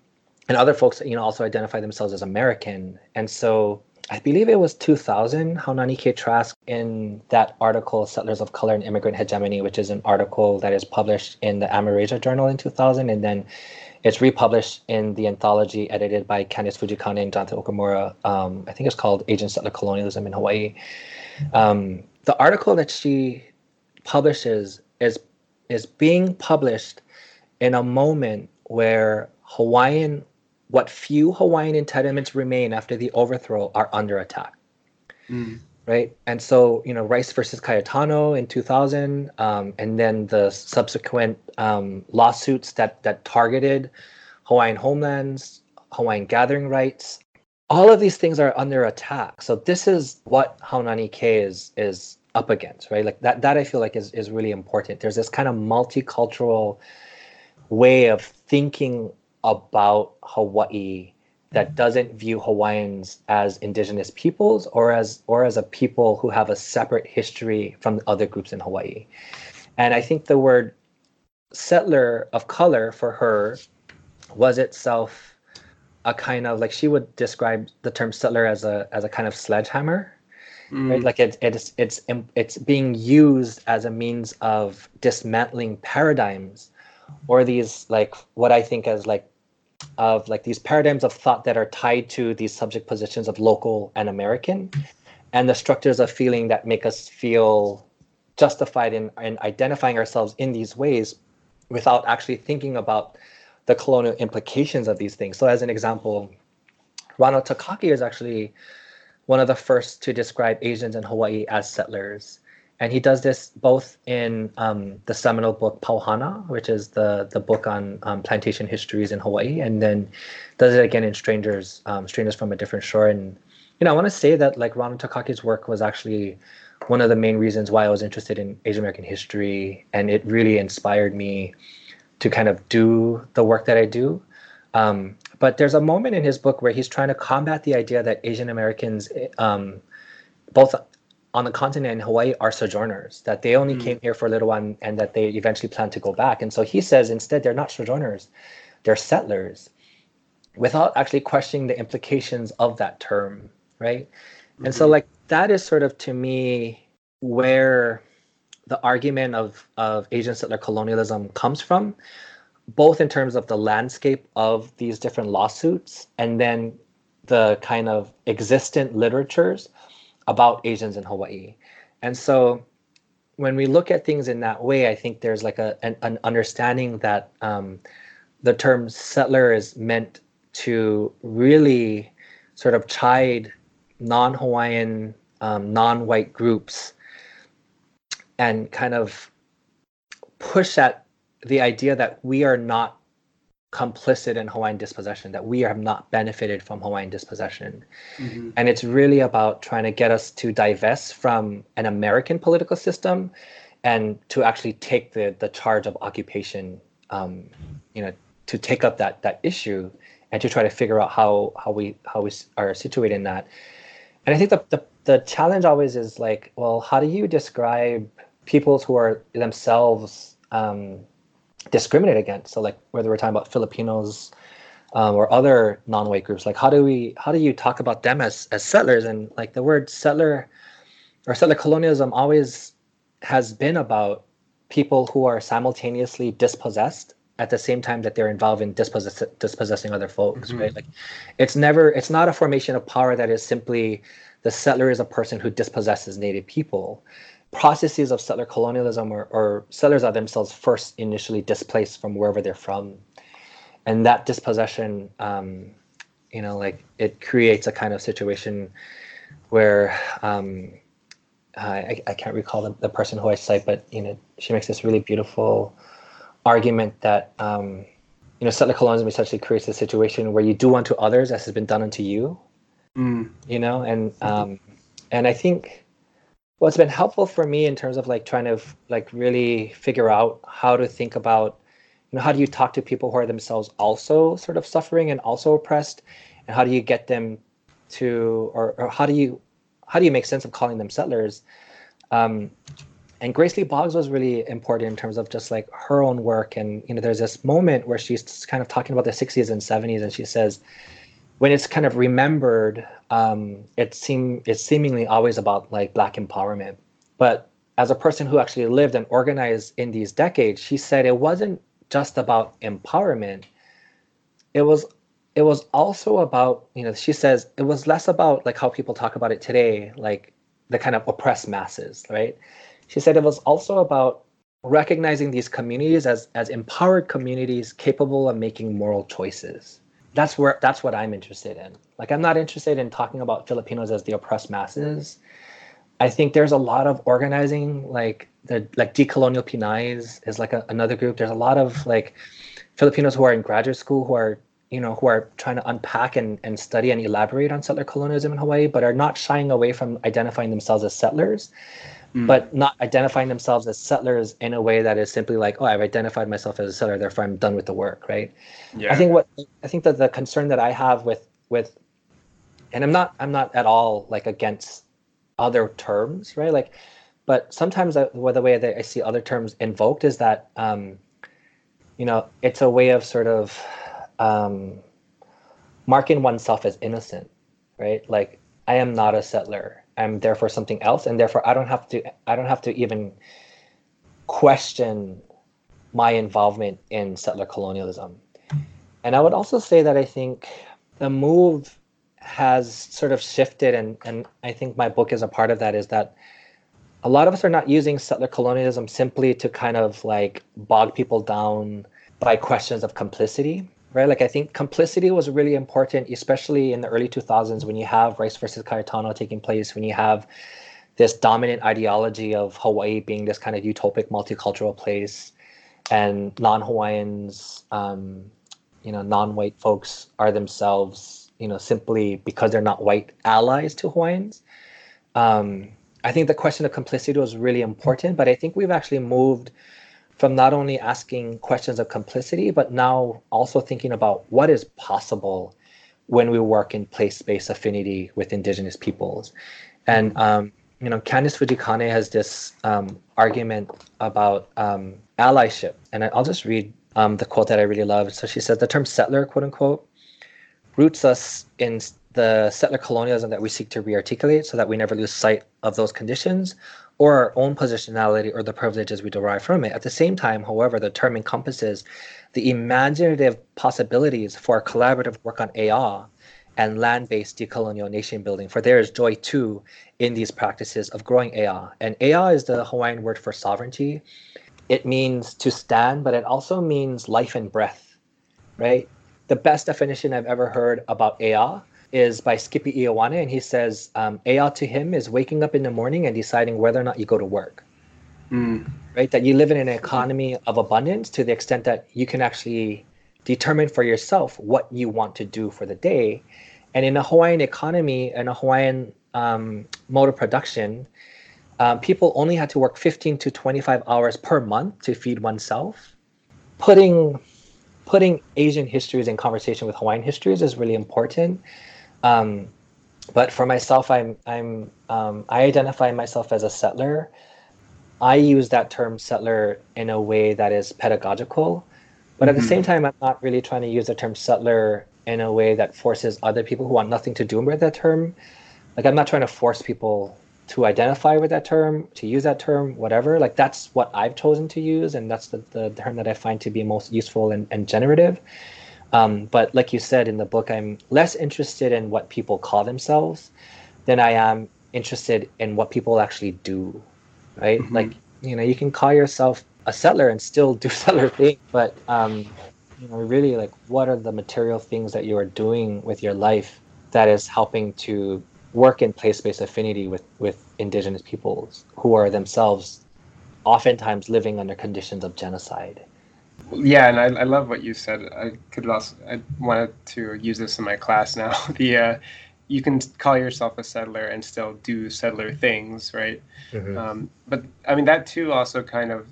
and other folks, you know, also identify themselves as American. And so I believe it was 2000, Haunani-Kay Trask in that article, Settlers of Color and Immigrant Hegemony, which is an article that is published in the Amerasia Journal in 2000. And then it's republished in the anthology edited by Candice Fujikane and Jonathan Okamura. Um, I think it's called Asian Settler Colonialism in Hawaii. Um, the article that she publishes is is being published in a moment where Hawaiian what few Hawaiian entitlements remain after the overthrow are under attack. Mm. Right. And so, you know, Rice versus Cayetano in 2000, um, and then the subsequent um, lawsuits that, that targeted Hawaiian homelands, Hawaiian gathering rights, all of these things are under attack. So this is what Haunani-Kay is is up against, right? Like that that I feel like is, is really important. There's this kind of multicultural way of thinking about Hawaii that doesn't view Hawaiians as indigenous peoples or as or as a people who have a separate history from other groups in Hawaii. And I think the word settler of color for her was itself a kind of like she would describe the term settler as a as a kind of sledgehammer mm. right like it, it's it's it's being used as a means of dismantling paradigms or these like what i think as like of like these paradigms of thought that are tied to these subject positions of local and American, and the structures of feeling that make us feel justified in, in identifying ourselves in these ways without actually thinking about the colonial implications of these things. So, as an example, Ronald Takaki is actually one of the first to describe Asians in Hawaii as settlers and he does this both in um, the seminal book Pau Hana, which is the the book on um, plantation histories in Hawaii, and then does it again in Strangers, um, Strangers from a Different Shore. And you know, I want to say that like Ronald Takaki's work was actually one of the main reasons why I was interested in Asian American history, and it really inspired me to kind of do the work that I do. Um, but there's a moment in his book where he's trying to combat the idea that Asian Americans, um, both on the continent in Hawaii are sojourners, that they only mm. came here for a little while and that they eventually plan to go back. And so he says instead they're not sojourners, they're settlers, without actually questioning the implications of that term, right? Mm-hmm. And so mm-hmm. like that is sort of to me where the argument of, of Asian settler colonialism comes from, both in terms of the landscape of these different lawsuits and then the kind of existent literatures about Asians in Hawaii. And so when we look at things in that way, I think there's like a an, an understanding that um, the term settler is meant to really sort of chide non-Hawaiian, um, non-white groups and kind of push at the idea that we are not complicit in Hawaiian dispossession, that we have not benefited from Hawaiian dispossession. Mm-hmm. And it's really about trying to get us to divest from an American political system and to actually take the, the charge of occupation, um, you know, to take up that, that issue and to try to figure out how, how we how we are situated in that. And I think the, the, the challenge always is like, well, how do you describe peoples who are themselves um, discriminate against. So like whether we're talking about Filipinos um, or other non-white groups, like how do we how do you talk about them as as settlers? And like the word settler or settler colonialism always has been about people who are simultaneously dispossessed at the same time that they're involved in dispossess- dispossessing other folks, mm-hmm. right? Like it's never it's not a formation of power that is simply the settler is a person who dispossesses native people processes of settler colonialism or, or settlers are themselves first initially displaced from wherever they're from and that dispossession um, you know like it creates a kind of situation where um, I, I can't recall the, the person who I cite, but you know she makes this really beautiful argument that um, you know, settler colonialism essentially creates a situation where you do unto others as has been done unto you. Mm. You know, and um, and I think what's been helpful for me in terms of like trying to like really figure out how to think about you know how do you talk to people who are themselves also sort of suffering and also oppressed? And how do you get them to or, or how do you how do you make sense of calling them settlers? Um, and Grace Lee Boggs was really important in terms of just like her own work. And you know there's this moment where she's kind of talking about the 60s and 70s and she says when it's kind of remembered um, it seem it's seemingly always about like black empowerment. But as a person who actually lived and organized in these decades she said it wasn't just about empowerment. It was it was also about you know she says it was less about like how people talk about it today like the kind of oppressed masses right? She said it was also about recognizing these communities as as empowered communities capable of making moral choices that's where that's what i'm interested in. Like i'm not interested in talking about filipinos as the oppressed masses. I think there's a lot of organizing like the like decolonial pinays is like a, another group. There's a lot of like filipinos who are in graduate school who are you know who are trying to unpack and, and study and elaborate on settler colonialism in hawaii but are not shying away from identifying themselves as settlers mm. but not identifying themselves as settlers in a way that is simply like oh i've identified myself as a settler therefore i'm done with the work right yeah. i think what i think that the concern that i have with with and i'm not i'm not at all like against other terms right like but sometimes I, well, the way that i see other terms invoked is that um you know it's a way of sort of um, marking oneself as innocent, right? Like I am not a settler. I'm therefore something else, and therefore I don't have to. I don't have to even question my involvement in settler colonialism. And I would also say that I think the move has sort of shifted, and and I think my book is a part of that. Is that a lot of us are not using settler colonialism simply to kind of like bog people down by questions of complicity right? Like I think complicity was really important, especially in the early 2000s when you have Rice versus Cayetano taking place, when you have this dominant ideology of Hawaii being this kind of utopic multicultural place, and non-Hawaiians, um, you know, non-white folks are themselves, you know, simply because they're not white allies to Hawaiians. Um, I think the question of complicity was really important, but I think we've actually moved from not only asking questions of complicity, but now also thinking about what is possible when we work in place-based affinity with indigenous peoples. And um, you know, Candice Fujikane has this um, argument about um, allyship, and I'll just read um, the quote that I really love. So she says, "The term settler, quote unquote, roots us in the settler colonialism that we seek to rearticulate, so that we never lose sight of those conditions, or our own positionality or the privileges we derive from it. At the same time, however, the term encompasses the imaginative possibilities for collaborative work on EA and land-based decolonial nation building. For there is joy too in these practices of growing EA. And EA is the Hawaiian word for sovereignty. It means to stand, but it also means life and breath, right? The best definition I've ever heard about EA is by Skippy Ioane, and he says um, Ea to him is waking up in the morning and deciding whether or not you go to work. Mm. Right? That you live in an economy of abundance to the extent that you can actually determine for yourself what you want to do for the day. And in a Hawaiian economy and a Hawaiian um, mode of production, um, people only had to work 15 to 25 hours per month to feed oneself. Putting putting Asian histories in conversation with Hawaiian histories is really important um, but for myself, I'm I'm um, I identify myself as a settler. I use that term settler in a way that is pedagogical, but at mm-hmm. the same time, I'm not really trying to use the term settler in a way that forces other people who want nothing to do with that term. Like I'm not trying to force people to identify with that term, to use that term, whatever. Like that's what I've chosen to use, and that's the, the term that I find to be most useful and, and generative. Um, but like you said in the book, I'm less interested in what people call themselves than I am interested in what people actually do. Right? Mm-hmm. Like, you know, you can call yourself a settler and still do *laughs* settler things, but um, you know, really like what are the material things that you are doing with your life that is helping to work in place-based affinity with with indigenous peoples who are themselves oftentimes living under conditions of genocide Yeah, and I, I love what you said. I could also I wanted to use this in my class now. *laughs* The uh, you can call yourself a settler and still do settler things, right? Mm-hmm. Um, but I mean that too also kind of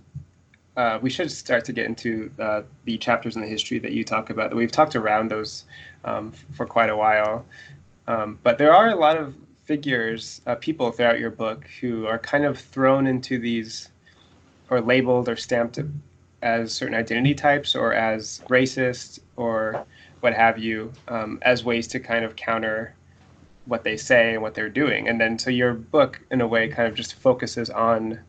uh, we should start to get into uh, the chapters in the history that you talk about. We've talked around those um, for quite a while, um, but there are a lot of figures, uh, people throughout your book who are kind of thrown into these, or labeled or stamped as certain identity types or as racist or what have you, um, as ways to kind of counter what they say and what they're doing. And then so your book, in a way, kind of just focuses on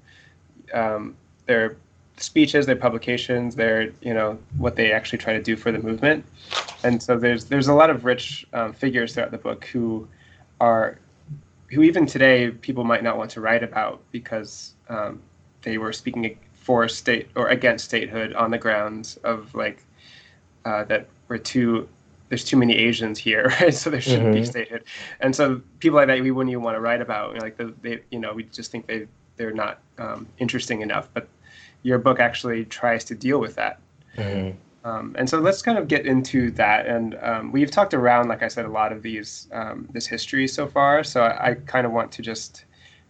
um, their speeches, their publications, their you know what they actually try to do for the movement. And so there's there's a lot of rich um, figures throughout the book who are who even today people might not want to write about because um, they were speaking for state or against statehood on the grounds of like uh, that we're too there's too many Asians here, *laughs* right? So there shouldn't mm-hmm. be statehood, and so people like that we wouldn't even want to write about. Like the, they, you know, we just think they they're not um, interesting enough. But your book actually tries to deal with that. Mm-hmm. Um, and so let's kind of get into that. And um, we've talked around, like I said, a lot of these um, this history so far. So I, I kind of want to just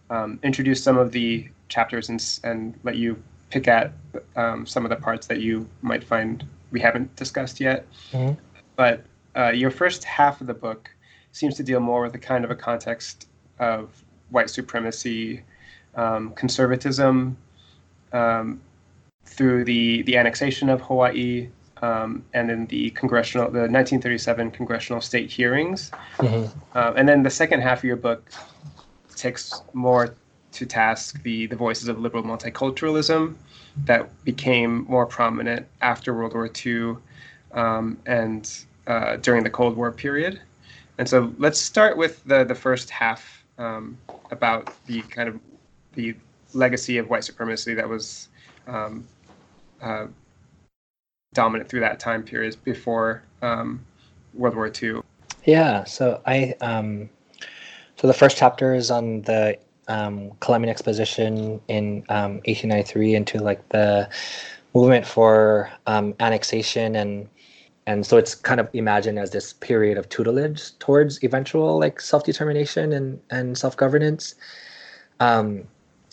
um, introduce some of the chapters and and let you pick at um, some of the parts that you might find we haven't discussed yet. Mm-hmm. But uh, your first half of the book seems to deal more with a kind of a context of white supremacy, um, conservatism, through the the annexation of Hawaii, um, and then the congressional, the 1937 congressional state hearings. Mm-hmm. Uh, and then the second half of your book takes more to task the, the voices of liberal multiculturalism that became more prominent after World War II um, and uh, during the Cold War period. And so let's start with the, the first half um, about the kind of the legacy of white supremacy that was um, uh, dominant through that time period before um, World War II. Yeah, so I um, so the first chapter is on the um, Columbian Exposition in um, 1893 into like the movement for um, annexation and and so it's kind of imagined as this period of tutelage towards eventual like self-determination and and self-governance um,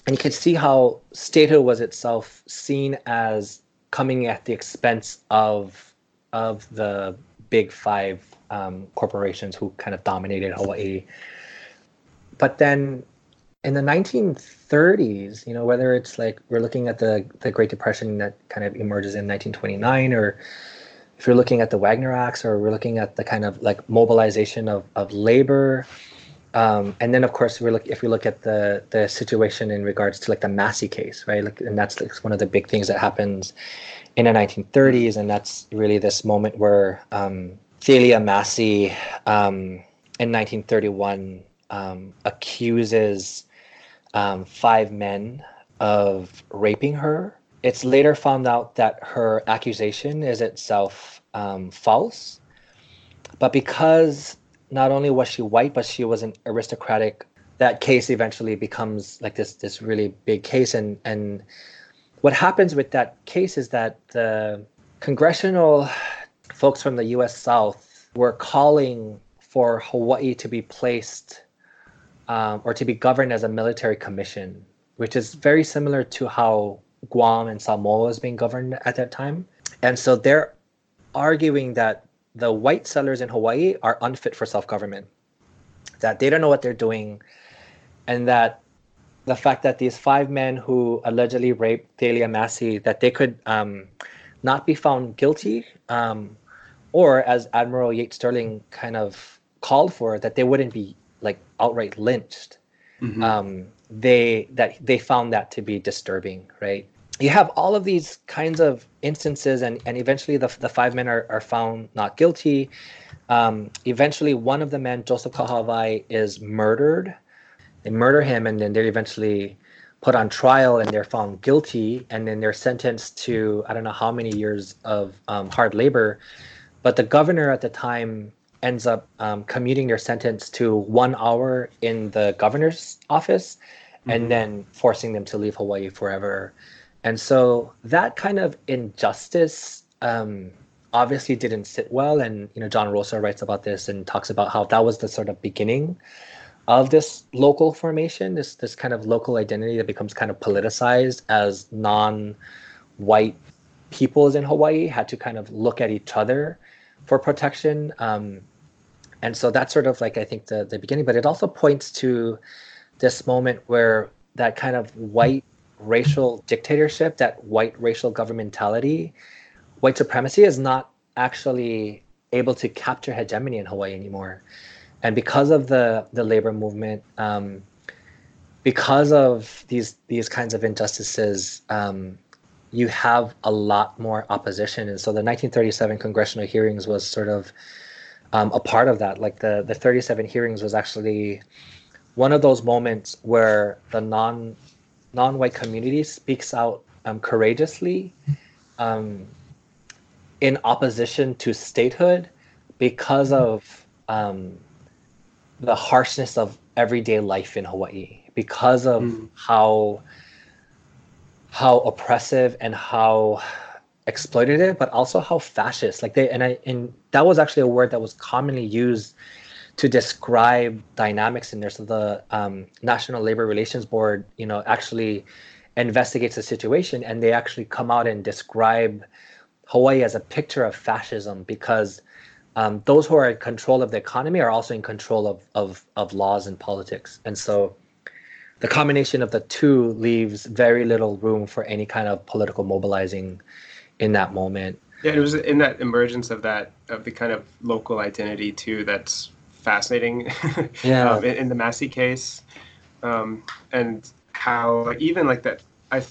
and you can see how statehood was itself seen as coming at the expense of of the big five um, corporations who kind of dominated Hawaii. But then in the 1930s, you know, whether it's like we're looking at the the Great Depression that kind of emerges in 1929, or if you're looking at the Wagner Acts, or we're looking at the kind of like mobilization of of labor. Um, and then, of course, we look if we look at the the situation in regards to like the Massie case, right? Like, and that's like one of the big things that happens in the 1930s, and that's really this moment where um, Thalia Massie um, in 1931 um, accuses um, five men of raping her. It's later found out that her accusation is itself um, false, but because not only was she white, but she was an aristocratic. That case eventually becomes like this this really big case, and and what happens with that case is that the congressional folks from the U.S. South were calling for Hawaii to be placed um, or to be governed as a military commission, which is very similar to how Guam and Samoa was being governed at that time. And so they're arguing that the white settlers in Hawaii are unfit for self government, that they don't know what they're doing, and that the fact that these five men who allegedly raped Thalia Massie, that they could um, not be found guilty, um, or as Admiral Yates Stirling kind of called for, that they wouldn't be like outright lynched. Mm-hmm. Um, they that they found that to be disturbing, right? you have all of these kinds of instances and, and eventually the, the five men are, are found not guilty um, eventually one of the men joseph kahahawai is murdered they murder him and then they're eventually put on trial and they're found guilty and then they're sentenced to i don't know how many years of um, hard labor but the governor at the time ends up um, commuting their sentence to one hour in the governor's office mm-hmm. and then forcing them to leave hawaii forever And so that kind of injustice um, obviously didn't sit well. And you know, John Rosa writes about this and talks about how that was the sort of beginning of this local formation, this this kind of local identity that becomes kind of politicized as non-white peoples in Hawaii had to kind of look at each other for protection. Um, and so that's sort of like I think the the beginning, but it also points to this moment where that kind of white racial dictatorship, that white racial governmentality, white supremacy is not actually able to capture hegemony in Hawaii anymore. And because of the the labor movement, um, because of these these kinds of injustices, um, you have a lot more opposition. And so the 1937 congressional hearings was sort of um, a part of that. Like the the 37 hearings was actually one of those moments where the non non-white community speaks out um, courageously um, in opposition to statehood because of um, the harshness of everyday life in Hawaii, because of mm. how how oppressive and how exploitative, but also how fascist. Like they and I and that was actually a word that was commonly used to describe dynamics in there. So the um, National Labor Relations Board, you know, actually investigates the situation, and they actually come out and describe Hawaii as a picture of fascism because um, those who are in control of the economy are also in control of, of of laws and politics, and so the combination of the two leaves very little room for any kind of political mobilizing in that moment. Yeah, it was in that emergence of that of the kind of local identity too that's fascinating. *laughs* Yeah. um, in, in, the Massie case, um, and how like, even like that. I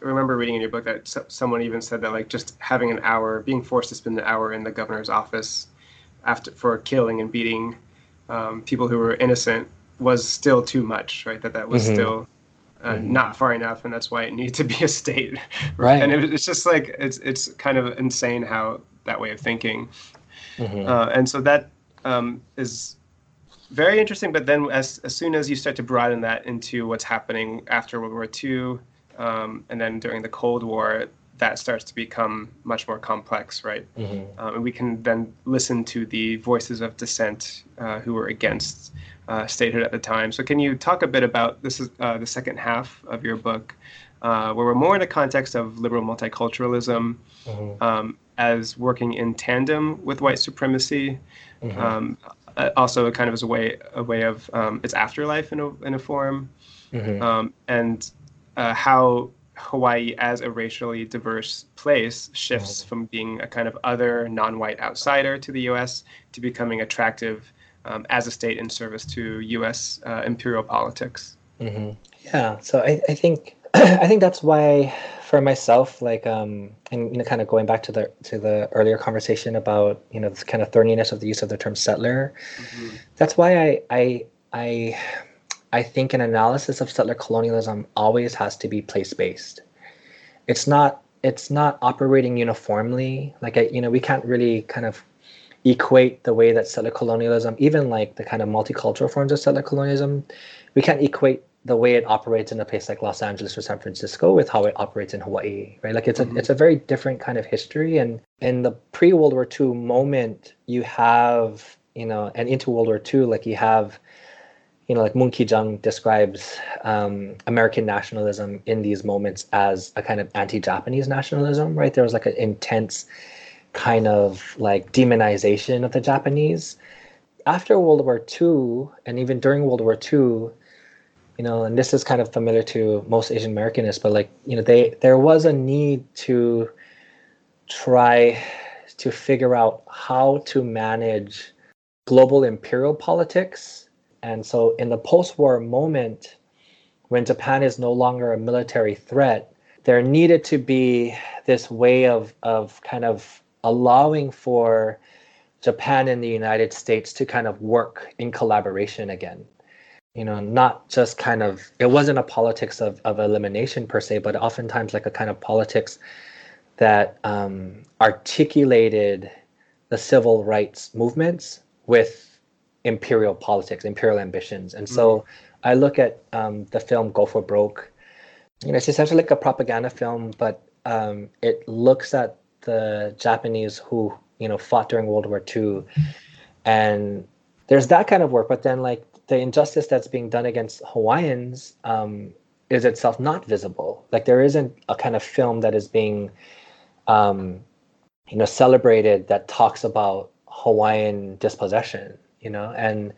remember reading in your book that someone even said that like just having an hour, being forced to spend an hour in the governor's office after for killing and beating um, people who were innocent was still too much, right? That that was mm-hmm. still uh, not far enough, and that's why it needed to be a state. *laughs* Right. And it, it's just like it's it's kind of insane how that way of thinking. Mm-hmm. Uh, and so that um, is very interesting. But then, as as soon as you start to broaden that into what's happening after World War II, um, and then during the Cold War, that starts to become much more complex, right? Mm-hmm. Um, and we can then listen to the voices of dissent uh, who were against uh, statehood at the time. So, can you talk a bit about this? Is uh, the second half of your book, uh, where we're more in the context of liberal multiculturalism mm-hmm. um, as working in tandem with white supremacy. Mm-hmm. Um, uh, also, kind of as a way a way of um, its afterlife in a in a form, mm-hmm. Um, and uh, how Hawaii as a racially diverse place shifts mm-hmm. from being a kind of other non-white outsider to the U.S. to becoming attractive um, as a state in service to U.S. Uh, imperial politics. Mm-hmm. Yeah, so I, I think *clears throat* I think that's why for myself, like um, and you know, kind of going back to the to the earlier conversation about you know this kind of thorniness of the use of the term settler. Mm-hmm. That's why I I I I think an analysis of settler colonialism always has to be place based. It's not it's not operating uniformly. Like I, you know, we can't really kind of equate the way that settler colonialism, even like the kind of multicultural forms of settler colonialism, we can't equate the way it operates in a place like Los Angeles or San Francisco with how it operates in Hawaii, right? Like it's mm-hmm. a it's a very different kind of history. And in the pre World War II moment, you have you know, and into World War II, like you have, you know, like Moon-Kie Jung describes um, American nationalism in these moments as a kind of anti-Japanese nationalism, right? There was like an intense kind of like demonization of the Japanese. After World War II, and even during World War II, you know, and this is kind of familiar to most Asian Americanists, but like, you know, they there was a need to try to figure out how to manage global imperial politics. And so in the post-war moment, when Japan is no longer a military threat, there needed to be this way of of kind of allowing for Japan and the United States to kind of work in collaboration again. You know, not just kind of, it wasn't a politics of, of elimination per se, but oftentimes like a kind of politics that um, articulated the civil rights movements with imperial politics, imperial ambitions. And so mm. I look at um, the film Go for Broke you know, it's essentially like a propaganda film, but um, it looks at the Japanese who you know fought during World War II, and there's that kind of work. But then like the injustice that's being done against Hawaiians um, is itself not visible. Like there isn't a kind of film that is being um, you know celebrated that talks about Hawaiian dispossession. You know, and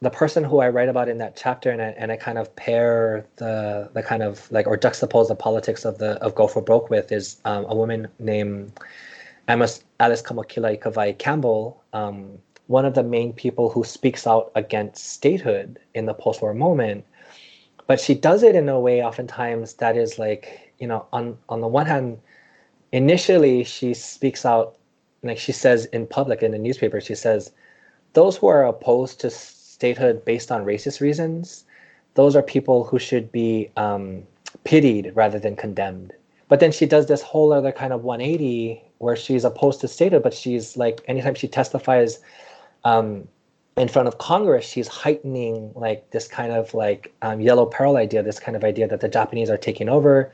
the person who I write about in that chapter, and I, and I kind of pair the the kind of like or juxtapose the politics of the of Go for Broke with is um, a woman named Alice Kamokila Kawai Campbell, um, one of the main people who speaks out against statehood in the post-war moment. But she does it in a way, oftentimes, that is like you know, on on the one hand, initially she speaks out, like she says in public in the newspaper, she says, those who are opposed to statehood based on racist reasons, those are people who should be um, pitied rather than condemned. But then she does this whole other kind of 180 where she's opposed to statehood, but she's like, anytime she testifies um, in front of Congress, she's heightening like this kind of like um, yellow peril idea, this kind of idea that the Japanese are taking over.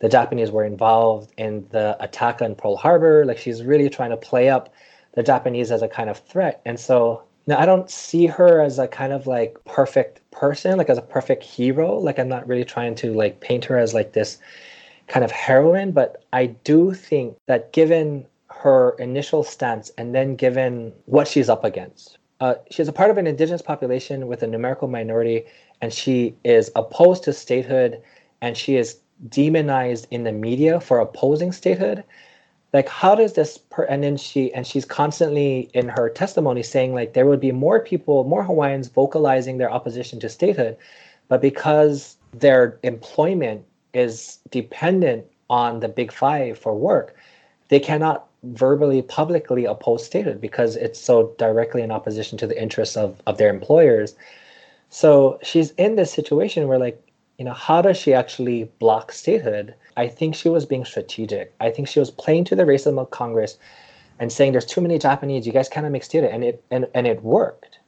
The Japanese were involved in the attack on Pearl Harbor. Like she's really trying to play up the Japanese as a kind of threat. And so now I don't see her as a kind of like perfect person, like as a perfect hero. Like I'm not really trying to like paint her as like this kind of heroine, but I do think that given her initial stance and then given what she's up against, uh, she's a part of an indigenous population with a numerical minority, and she is opposed to statehood, and she is demonized in the media for opposing statehood like how does this per and then she and she's constantly in her testimony saying like there would be more people more hawaiians vocalizing their opposition to statehood but because their employment is dependent on the big five for work they cannot verbally publicly oppose statehood because it's so directly in opposition to the interests of, of their employers. So she's in this situation where like you know how does she actually block statehood I think she was being strategic. I think she was playing to the racism of Congress and saying there's too many Japanese, you guys cannot mix data, and it and, and it worked.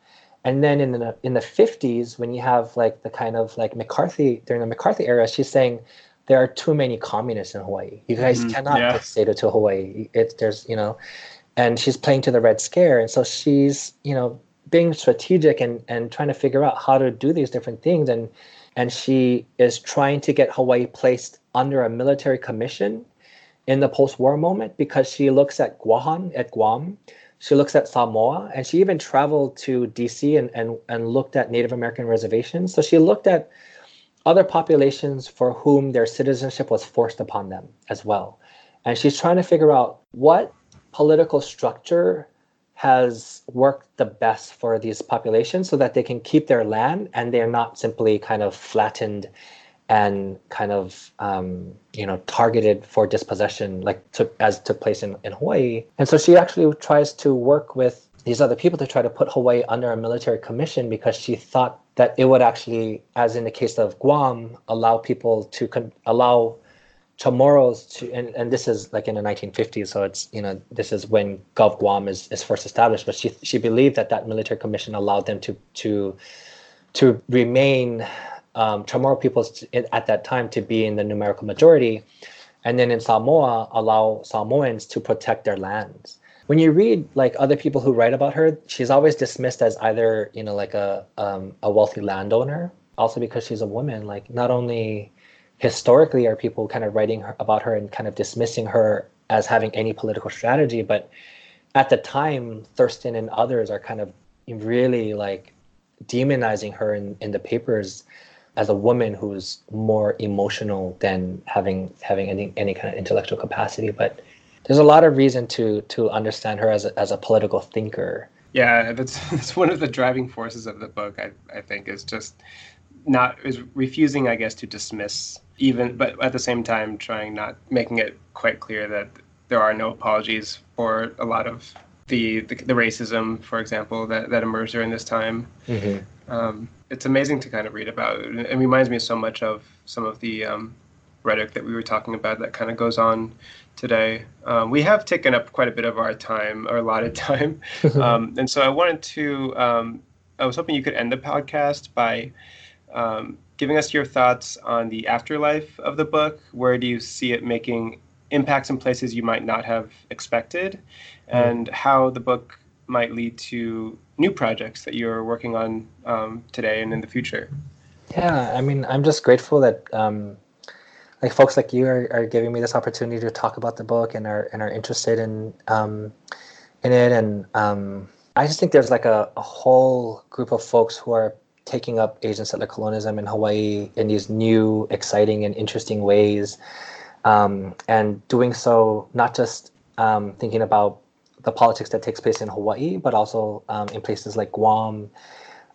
And then in the in the 50s, when you have like the kind of like McCarthy during the McCarthy era, she's saying there are too many communists in Hawaii. You guys mm-hmm. cannot yeah. data to Hawaii. It's there's you know, and she's playing to the Red Scare, and so she's you know being strategic and and trying to figure out how to do these different things and and she is trying to get Hawaii placed under a military commission in the post-war moment because she looks at Guam, at Guam, she looks at Samoa, and she even traveled to DC and, and, and looked at Native American reservations. So she looked at other populations for whom their citizenship was forced upon them as well. And she's trying to figure out what political structure has worked the best for these populations so that they can keep their land and they're not simply kind of flattened and kind of um, you know targeted for dispossession like took as took place in, in hawaii. And so she actually tries to work with these other people to try to put hawaii under a military commission because she thought that it would actually as in the case of guam allow people to con- allow Chamorros to and, and this is like in the 1950s so it's you know this is when Gov Guam is, is first established but she she believed that that military commission allowed them to to to remain um, Chamorro peoples at that time to be in the numerical majority and then in Samoa allow Samoans to protect their lands. When you read like other people who write about her she's always dismissed as either you know like a um, a wealthy landowner also because she's a woman like not only historically are people kind of writing about her and kind of dismissing her as having any political strategy but at the time thurston and others are kind of really like demonizing her in, in the papers as a woman who's more emotional than having having any, any kind of intellectual capacity. But there's a lot of reason to to understand her as a, as a political thinker. Yeah that's *laughs* that's one of the driving forces of the book i, I think is just not is refusing i guess to dismiss even but at the same time trying not making it quite clear that there are no apologies for a lot of the the, the racism for example that, that emerged during this time mm-hmm. um, it's amazing to kind of read about it. it reminds me so much of some of the um, rhetoric that we were talking about that kind of goes on today um, we have taken up quite a bit of our time our of *laughs* time *laughs* um, and so i wanted to um, i was hoping you could end the podcast by um, giving us your thoughts on the afterlife of the book. Where do you see it making impacts in places you might not have expected, and how the book might lead to new projects that you're working on um, today and in the future. Yeah, I mean, I'm just grateful that um, like folks like you are, are giving me this opportunity to talk about the book and are and are interested in um, in it, and um, I just think there's like a, a whole group of folks who are taking up Asian settler colonialism in Hawaii in these new, exciting, and interesting ways, um, and doing so not just um, thinking about the politics that takes place in Hawaii, but also um, in places like Guam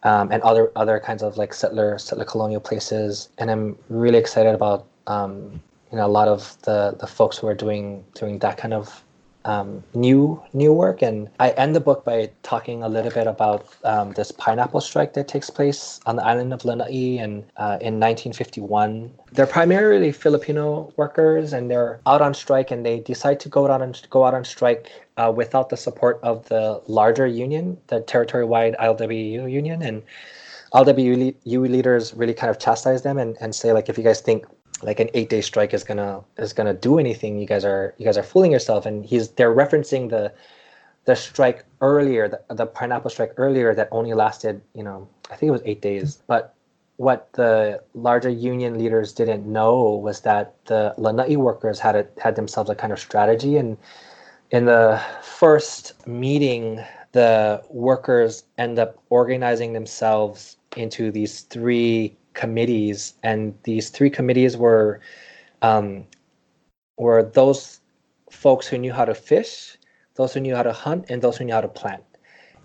um, and other other kinds of like settler settler colonial places. And I'm really excited about um, you know a lot of the the folks who are doing doing that kind of um, new new work. And I end the book by talking a little bit about um, this pineapple strike that takes place on the island of Lanai and uh, in 1951. They're primarily Filipino workers, and they're out on strike, and they decide to go out on go out on strike uh, without the support of the larger union, the territory-wide ILWU union, and ILWU leaders really kind of chastise them and, and say like, if you guys think like an eight day strike is gonna is gonna do anything. You guys are you guys are fooling yourself. And he's they're referencing the the strike earlier the, the pineapple strike earlier that only lasted you know i think it was eight days. But what the larger union leaders didn't know was that the lanai workers had a, had themselves a kind of strategy. And in the first meeting the workers end up organizing themselves into these three committees, and these three committees were um, were those folks who knew how to fish, those who knew how to hunt, and those who knew how to plant.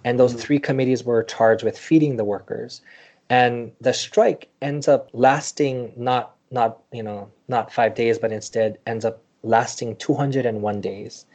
And those mm-hmm. three committees were charged with feeding the workers. And the strike ends up lasting not not you know not five days, but instead ends up lasting 201 days.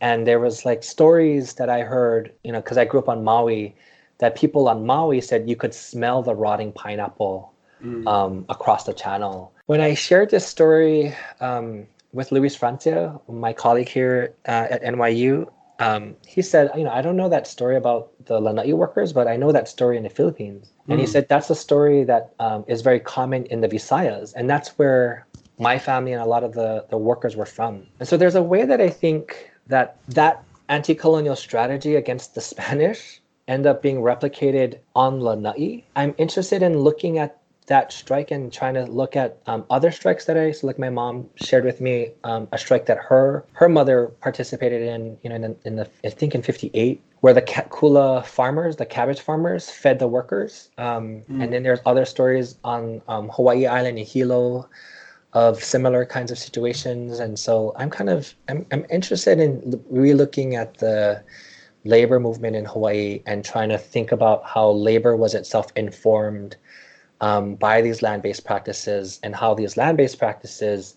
And there was like stories that I heard, you know, because I grew up on Maui, that people on Maui said you could smell the rotting pineapple mm. um, across the channel. When I shared this story um, with Luis Francia, my colleague here uh, at NYU, um, he said, you know, I don't know that story about the Lanai workers, but I know that story in the Philippines. And he mm. said that's a story that um, is very common in the Visayas, and that's where my family and a lot of the, the workers were from. And so there's a way that I think that that anti-colonial strategy against the *laughs* Spanish end up being replicated on Lanai. I'm interested in looking at that strike and trying to look at um, other strikes that I so like my mom shared with me um, a strike that her her mother participated in you know in the, in the I think in 58 where the kula farmers the cabbage farmers fed the workers um, mm. and then there's other stories on um, Hawaii Island in Hilo of similar kinds of situations and so I'm kind of I'm, I'm interested in re-looking at the labor movement in Hawaii and trying to think about how labor was itself informed um, by these land-based practices and how these land-based practices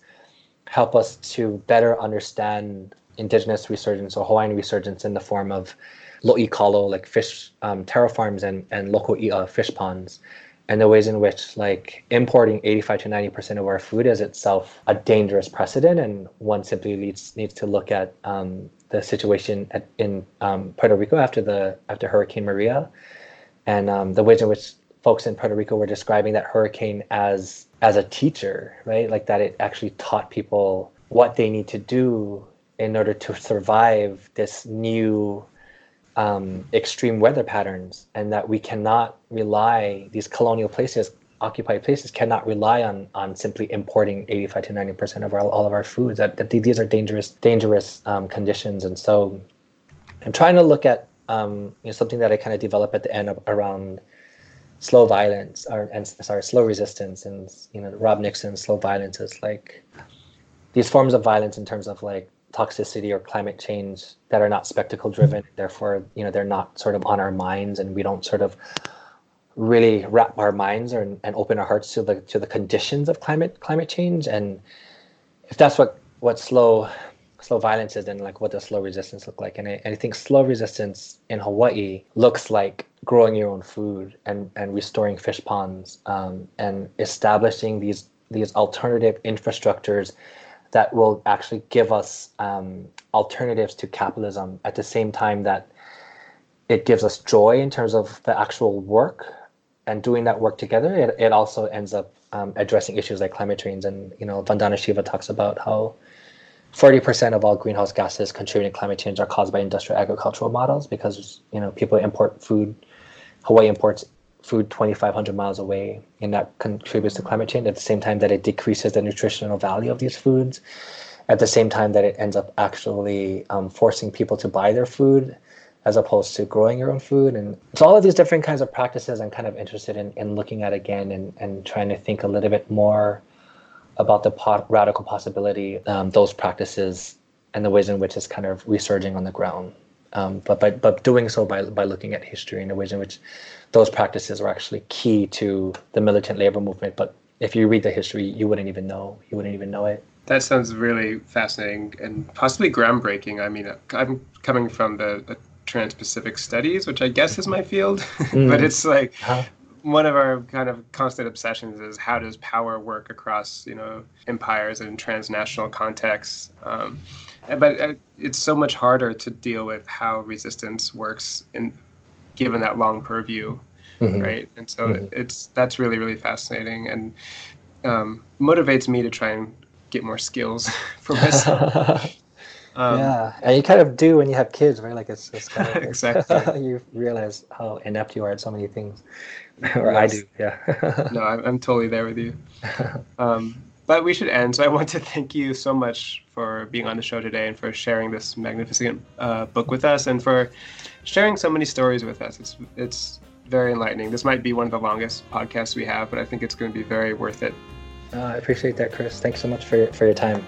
help us to better understand indigenous resurgence or Hawaiian resurgence in the form of lo'i kalo, like fish um, taro farms and, and local uh, fish ponds, and the ways in which like importing 85 to 90% of our food is itself a dangerous precedent and one simply needs needs to look at um, the situation at, in um, Puerto Rico after the after Hurricane Maria. And um, the ways in which folks in Puerto Rico were describing that hurricane as as a teacher, right? Like that it actually taught people what they need to do in order to survive this new um, extreme weather patterns, and that we cannot rely these colonial places, occupied places, cannot rely on on simply importing 85 to 90 percent of our, all of our foods. That, that these are dangerous dangerous um, conditions, and so I'm trying to look at um, you know something that I kind of develop at the end of, around slow violence or and sorry slow resistance and you know rob nixon slow violence is like these forms of violence in terms of like toxicity or climate change that are not spectacle driven therefore you know they're not sort of on our minds and we don't sort of really wrap our minds or, and open our hearts to the to the conditions of climate climate change. And if that's what what slow slow violence is and like what does slow resistance look like and I, I think slow resistance in hawaii looks like growing your own food and and restoring fish ponds um, and establishing these these alternative infrastructures that will actually give us um, alternatives to capitalism at the same time that it gives us joy in terms of the actual work and doing that work together, it, it also ends up um, addressing issues like climate change. And you know, Vandana Shiva talks about how 40% of all greenhouse gases contributing to climate change are caused by industrial agricultural models because you know people import food. Hawaii imports food 2,500 miles away, and that contributes to climate change. At the same time that it decreases the nutritional value of these foods, at the same time that it ends up actually um, forcing people to buy their food as opposed to growing your own food. And so all of these different kinds of practices I'm kind of interested in, in looking at again and, and trying to think a little bit more about the po- radical possibility um, those practices and the ways in which it's kind of resurging on the ground. Um, but by, but doing so by, by looking at history and the ways in which those practices are actually key to the militant labor movement. But if you read the history, you wouldn't even know. You wouldn't even know it. That sounds really fascinating and possibly groundbreaking. I mean, I'm coming from the, the Trans-Pacific Studies, which I guess is my field, *laughs* mm. but it's like huh? One of our kind of constant obsessions is how does power work across you know empires and transnational contexts. Um, but uh, it's so much harder to deal with how resistance works in given that long purview, mm-hmm. right? And so mm-hmm. it's that's really really fascinating and um, motivates me to try and get more skills *laughs* for myself. *laughs* Um, yeah, and you kind of do when you have kids, right? Like it's, it's kind of, *laughs* exactly. you realize how inept you are at so many things, *laughs* or yes. I do. Yeah. *laughs* no, I'm, I'm totally there with you. Um, but we should end. So I *laughs* want to thank you so much for being on the show today and for sharing this magnificent uh, book with us and for sharing so many stories with us. It's it's very enlightening. This might be one of the longest podcasts we have, but I think it's going to be very worth it. Uh, I appreciate that, Chris. Thanks so much for your, for your time.